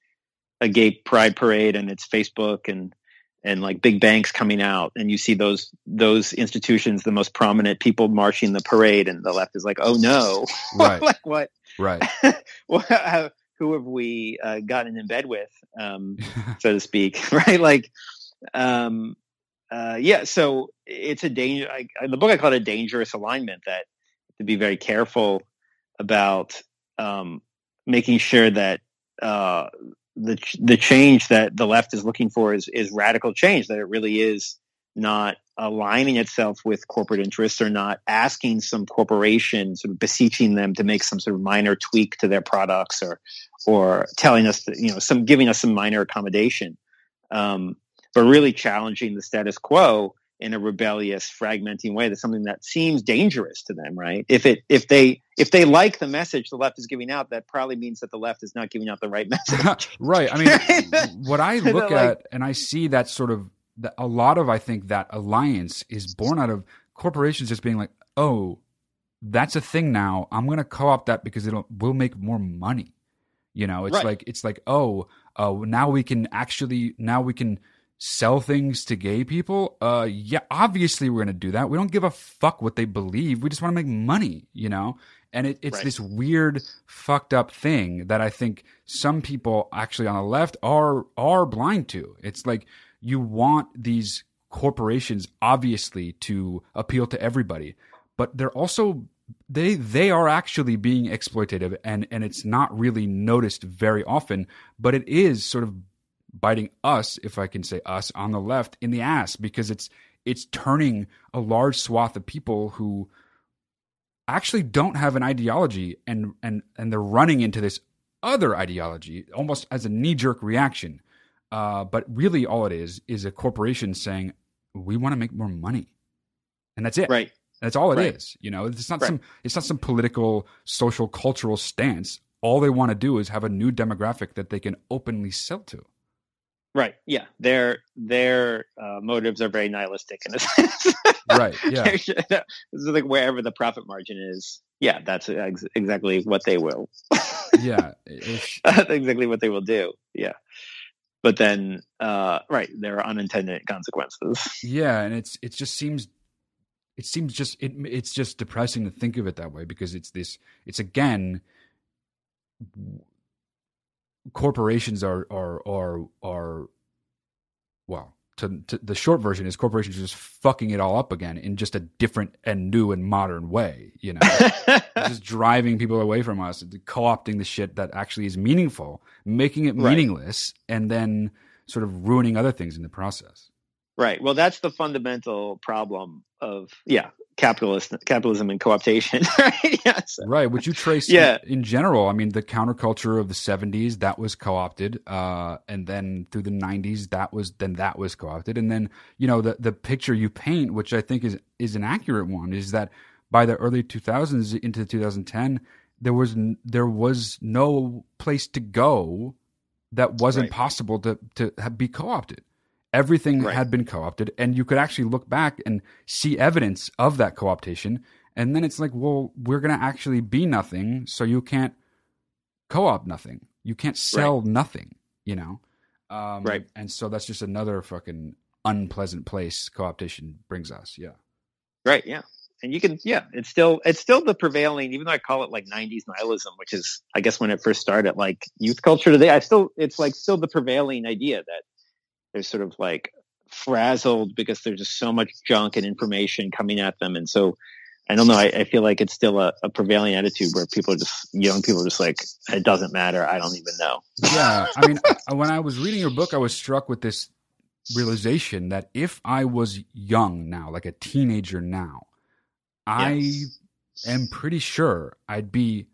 a gay pride parade and it's facebook and and like big banks coming out and you see those those institutions the most prominent people marching the parade and the left is like oh no. (laughs) Right. Like what? Right. (laughs) Well, who have we uh, gotten in bed with, um, (laughs) so to speak, (laughs) right? Like, um, uh, yeah. So it's a danger. I, in the book, I call it a dangerous alignment. That to be very careful about um, making sure that uh, the the change that the left is looking for is is radical change. That it really is not aligning itself with corporate interests or not asking some corporation sort of beseeching them to make some sort of minor tweak to their products or or telling us that you know some giving us some minor accommodation. Um, but really challenging the status quo in a rebellious fragmenting way that's something that seems dangerous to them right? If it if they if they like the message the left is giving out that probably means that the left is not giving out the right (laughs) message. (laughs) Right. I mean (laughs) what i look like, at and i see that sort of a lot of I think that alliance is born out of corporations just being like, oh, that's a thing now. I'm going to co-opt that because it'll we'll make more money. You know, it's right. like it's like oh, uh, now we can actually now we can sell things to gay people. Uh, yeah, obviously we're going to do that. We don't give a fuck what they believe. We just want to make money. You know, and it, it's right. this weird fucked up thing that I think some people actually on the left are are blind to. It's like you want these corporations obviously to appeal to everybody, but they're also they they are actually being exploitative and and it's not really noticed very often, but it is sort of biting us, if I can say us, on the left in the ass because it's it's turning a large swath of people who actually don't have an ideology and and and they're running into this other ideology almost as a knee jerk reaction uh, but really, all it is is a corporation saying we want to make more money, and that's it. Right. That's all it right. is. You know, it's not right. some it's not some political, social, cultural stance. All they want to do is have a new demographic that they can openly sell to. Right. Yeah. Their their uh, motives are very nihilistic in a (laughs) sense. right. Yeah. this is like wherever the profit margin is. Yeah, that's ex- exactly what they will. yeah. (laughs) That's exactly what they will do. Yeah but then uh, right there are unintended consequences. Yeah and it's it just seems it seems just it it's just depressing to think of it that way because it's this it's again corporations are are are are well to, to, the short version is corporations are just fucking it all up again in just a different and new and modern way you know (laughs) just driving people away from us co-opting the shit that actually is meaningful making it meaningless right. and then sort of ruining other things in the process right. Well that's the fundamental problem of yeah capitalist capitalism and co-optation (laughs) right? Yes right which you trace yeah. in, in, general. I mean the counterculture of the 70s that was co-opted uh, and then through the 90s that was then that was co-opted. And then you know the the picture you paint which i think is is an accurate one is that by the early 2000s into 2010 there was there was no place to go that wasn't right. possible to to be co-opted Everything right. had been co opted, and you could actually look back and see evidence of that co optation. And then it's like, well, we're going to actually be nothing, so you can't co opt nothing. You can't sell right. nothing, you know? Um, right. And so that's just another fucking unpleasant place co optation brings us. Yeah. Right. Yeah. And you can, yeah, it's still, it's still the prevailing, even though I call it like 90s nihilism, which is, I guess, when it first started, like youth culture today, I still, it's like still the prevailing idea that they're sort of like frazzled because there's just so much junk and information coming at them. And so I don't know. I, I feel like it's still a, a, prevailing attitude where people are just young people are just like it doesn't matter. I don't even know. Yeah, I mean, when I was reading your book, I was struck with this realization that if I was young now, like a teenager now, I am pretty sure I'd be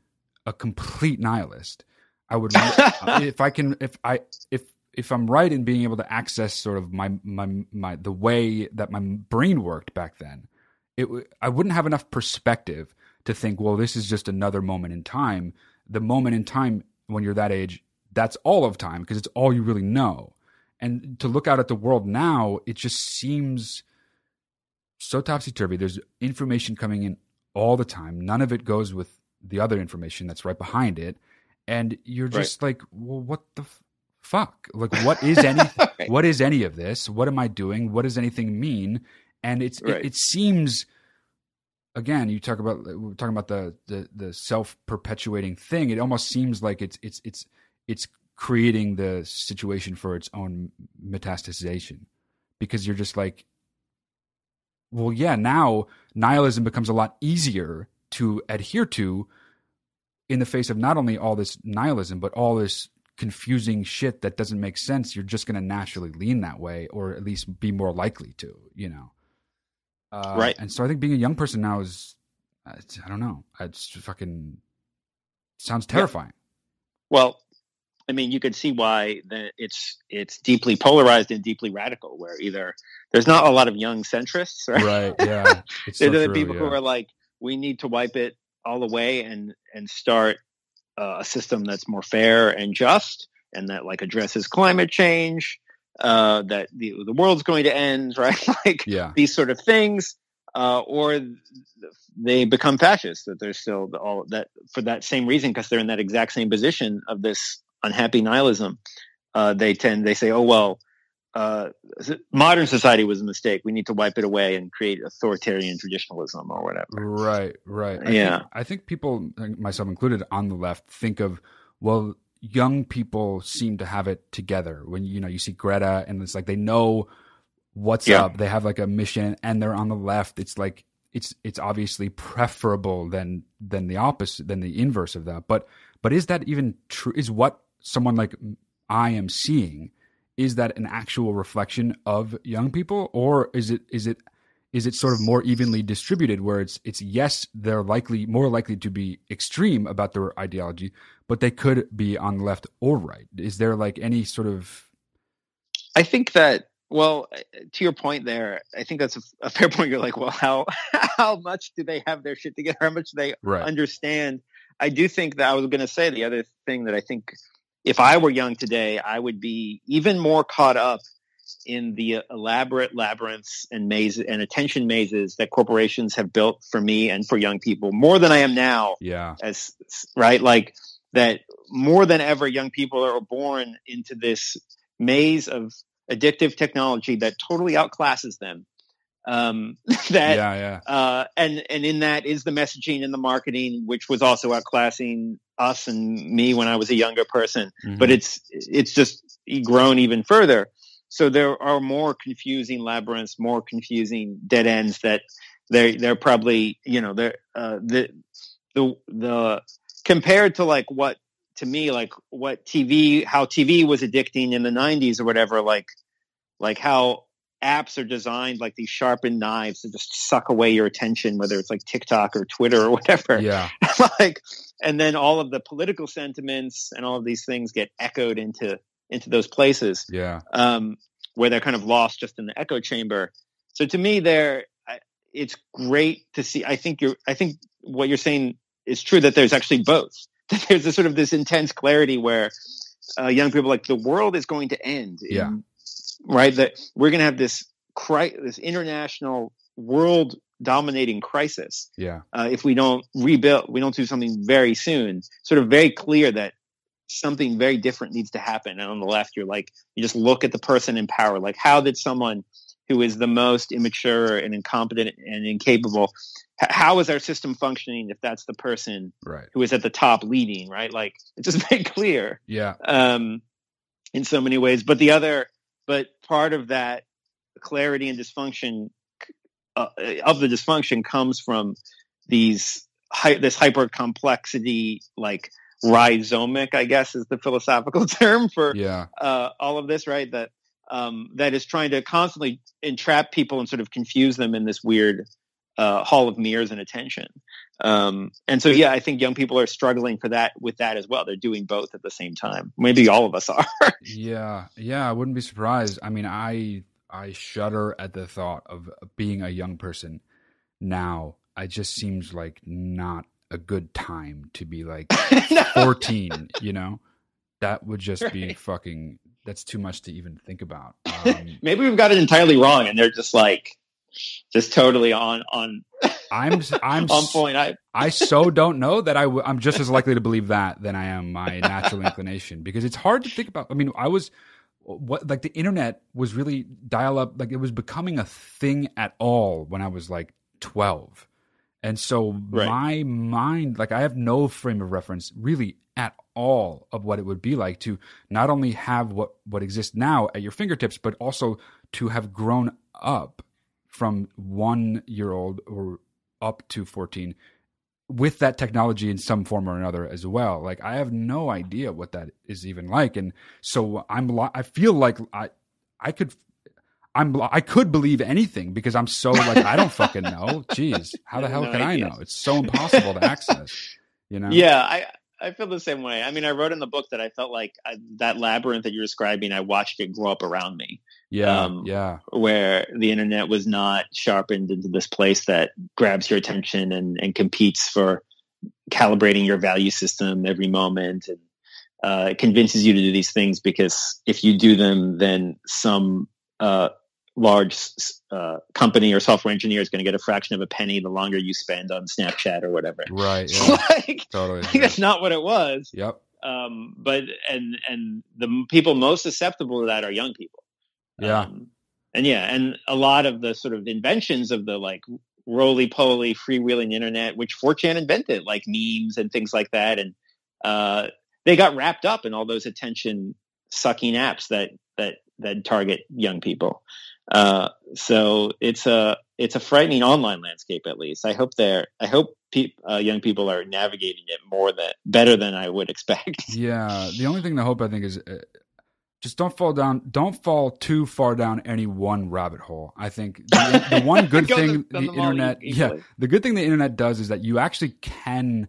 a complete nihilist. I would (laughs) if I can if I if if I'm right in being able to access sort of my my my the way that my brain worked back then, it I wouldn't have enough perspective to think, well, this is just another moment in time. The moment in time when you're that age, that's all of time because it's all you really know. And to look out at the world now, it just seems so topsy turvy. There's information coming in all the time. None of it goes with the other information that's right behind it. And you're just right. like, well, what the f- fuck. Like what is any (laughs) right. what is any of this? What am i doing? What does anything mean? And it's right. it, it, seems again you talk about we're talking about the the, the self-perpetuating thing. It almost seems like it's it's it's it's creating the situation for its own metastasization. Because you're just like well yeah now nihilism becomes a lot easier to adhere to in the face of not only all this nihilism but all this confusing shit that doesn't make sense, you're just going to naturally lean that way, or at least be more likely to, you know. Uh, Right. And so I think being a young person now is, I don't know, it's fucking sounds terrifying. Well, I mean, you could see why the, it's it's deeply polarized and deeply radical. Where either there's not a lot of young centrists, (laughs) right? Right? Yeah. So They're the true, people who are like, we need to wipe it all away and and start uh, a system that's more fair and just, and that like addresses climate change. Uh, that the the world's going to end, (laughs) right? like Yeah. these sort of things, uh, or th- they become fascists. That they're still all that for that same reason because they're in that exact same position of this unhappy nihilism. Uh, they tend they say, oh well, uh, modern society was a mistake. We need to wipe it away and create authoritarian traditionalism or whatever. Right, right. I Yeah. Think, I think people, myself included, on the left, think of well, young people seem to have it together. When you know you see Greta, and it's like they know what's Yeah. up. They have like a mission, and they're on the left. It's like it's it's obviously preferable than than the opposite than the inverse of that. But but is that even true? Is what someone like I am seeing? Is that an actual reflection of young people, or is it is it is it sort of more evenly distributed where it's it's yes they're likely more likely to be extreme about their ideology but they could be on the left or right is there like any sort of I think that well, to your point there, I think that's a, a fair point. You're like, well, how (laughs) how much do they have their shit together? How much do they right understand? I do think that I was going to say the other thing that I think if I were young today, I would be even more caught up in the elaborate labyrinths and mazes and attention mazes that corporations have built for me and for young people more than I am now. Yeah. As right? Like that more than ever young people are born into this maze of addictive technology that totally outclasses them um (laughs) that yeah yeah. uh and and in that is the messaging and the marketing which was also outclassing us and me when i was a younger person. Mhm. but it's it's just grown even further. So there are more confusing labyrinths more confusing dead ends that they they're probably you know they're uh the the the compared to like what to me like what tv how tv was addicting in the 90s or whatever like like how apps are designed like these sharpened knives to just suck away your attention whether it's like tiktok or twitter or whatever yeah (laughs) like and then all of the political sentiments and all of these things get echoed into into those places yeah um, where they're kind of lost just in the echo chamber. So to me, there, it's great to see. I think you're. I think what you're saying is true. That there's actually both. (laughs) That there's a sort of this intense clarity where uh, young people are like the world is going to end. Yeah. Right. That we're going to have this cri- this international world dominating crisis yeah uh, if we don't rebuild, we don't do something very soon. Sort of very clear that something very different needs to happen. And on the left, you're like, you just look at the person in power. Like, how did someone who is the most immature and incompetent and incapable, how is our system functioning if that's the person right who is at the top leading? Right? Like, it's just (laughs) very clear yeah um, in so many ways. But the other, but part of that clarity and dysfunction uh, of the dysfunction comes from these this hyper complexity, like rhizomic, I guess is the philosophical (laughs) term for yeah uh, all of this, right? That um, that is trying to constantly entrap people and sort of confuse them in this weird uh, hall of mirrors and attention. Um, and so, yeah, I think young people are struggling for that with that as well. They're doing both at the same time. Maybe all of us are. (laughs) yeah yeah i wouldn't be surprised i mean i i shudder at the thought of being a young person now it just seems like not a good time to be like (laughs) 14 you know that would just be fucking that's too much to even think about (laughs) um, Maybe we've got it entirely wrong, and they're just like, just totally on on i'm i'm (laughs) on point. I i so don't know that i w- i'm just as likely to believe that than i am my natural (laughs) inclination because it's hard to think about i mean i was what like the internet was really dial up like it was becoming a thing at all when i was like 12 and so Right. my mind like i have no frame of reference really at all of what it would be like to not only have what what exists now at your fingertips but also to have grown up from 1 year old or up to 14 with that technology in some form or another as well. Like I have no idea what that is even like, and so I'm I feel like I I could I'm I could believe anything because I'm so like I don't fucking know. (laughs) Jeez, how the hell no can idea. I know? It's so impossible to access. You know? Yeah, I I feel the same way. I mean, I wrote in the book that I felt like I, that labyrinth that you're describing. I watched it grow up around me. Yeah, um, yeah. Where the internet was not sharpened into this place that grabs your attention and and competes for calibrating your value system every moment and uh, convinces you to do these things because if you do them, then some uh, large uh, company or software engineer is going to get a fraction of a penny the longer you spend on Snapchat or whatever. Right. Yeah. like, totally. Like that's not what it was. Yep. Um, but and and the people most susceptible to that are young people. Yeah. Um, and yeah, and a lot of the sort of inventions of the like roly poly freewheeling internet, which 4chan invented, like memes and things like that, and uh, they got wrapped up in all those attention sucking apps that that that target young people. Uh, so it's a it's a frightening online landscape. At least I hope they're I hope pe- uh, young people are navigating it more than better than I would expect. Yeah, the only thing to hope I think is. Just don't fall down. Don't fall too far down any one rabbit hole. I think the, the one (laughs) good thing the internet, yeah, the good thing the internet does is that you actually can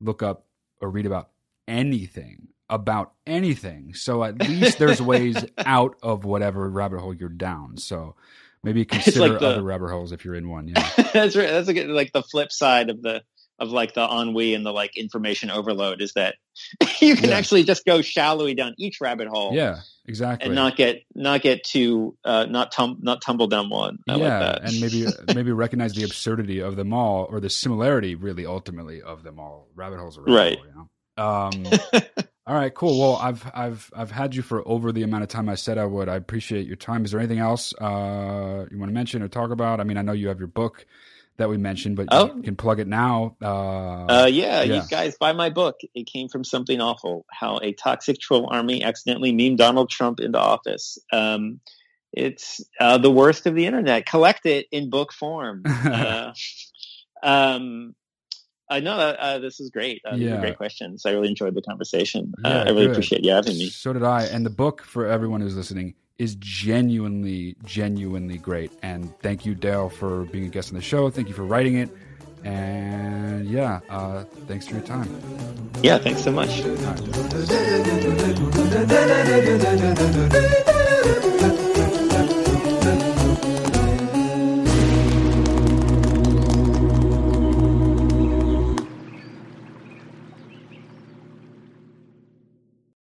look up or read about anything about anything. So at (laughs) least there's ways out of whatever rabbit hole you're down. So maybe (laughs) consider like the, other rabbit holes if you're in one. Yeah, that's right. That's like, like the flip side of the of like the ennui and the like information overload is that (laughs) you can yeah. actually just go shallowly down each rabbit hole. Yeah, exactly. And not get not get too uh, not tum- not tumble down one. I yeah, like and maybe (laughs) maybe recognize the absurdity of them all or the similarity really ultimately of them all. Rabbit holes are right. Hole, you know? Um, (laughs) all right, cool. Well, I've I've I've had you for over the amount of time I said I would. I appreciate your time. Is there anything else uh, you want to mention or talk about? I mean, I know you have your book that we mentioned, but oh. you can plug it now. Uh, uh, yeah, yeah, you guys buy my book. It came from something awful: how a toxic troll army accidentally memed Donald Trump into office. Um, it's uh, the worst of the internet. Collect it in book form. (laughs) Uh, um, uh, no, uh, this is great. Uh, yeah. great questions. I really enjoyed the conversation. Uh, yeah, I really good. appreciate you having me. So did I. And the book, for everyone who's listening, is genuinely, genuinely great. And thank you, Dale, for being a guest on the show. Thank you for writing it. And yeah, uh, thanks for your time. Yeah, thanks so much. (laughs)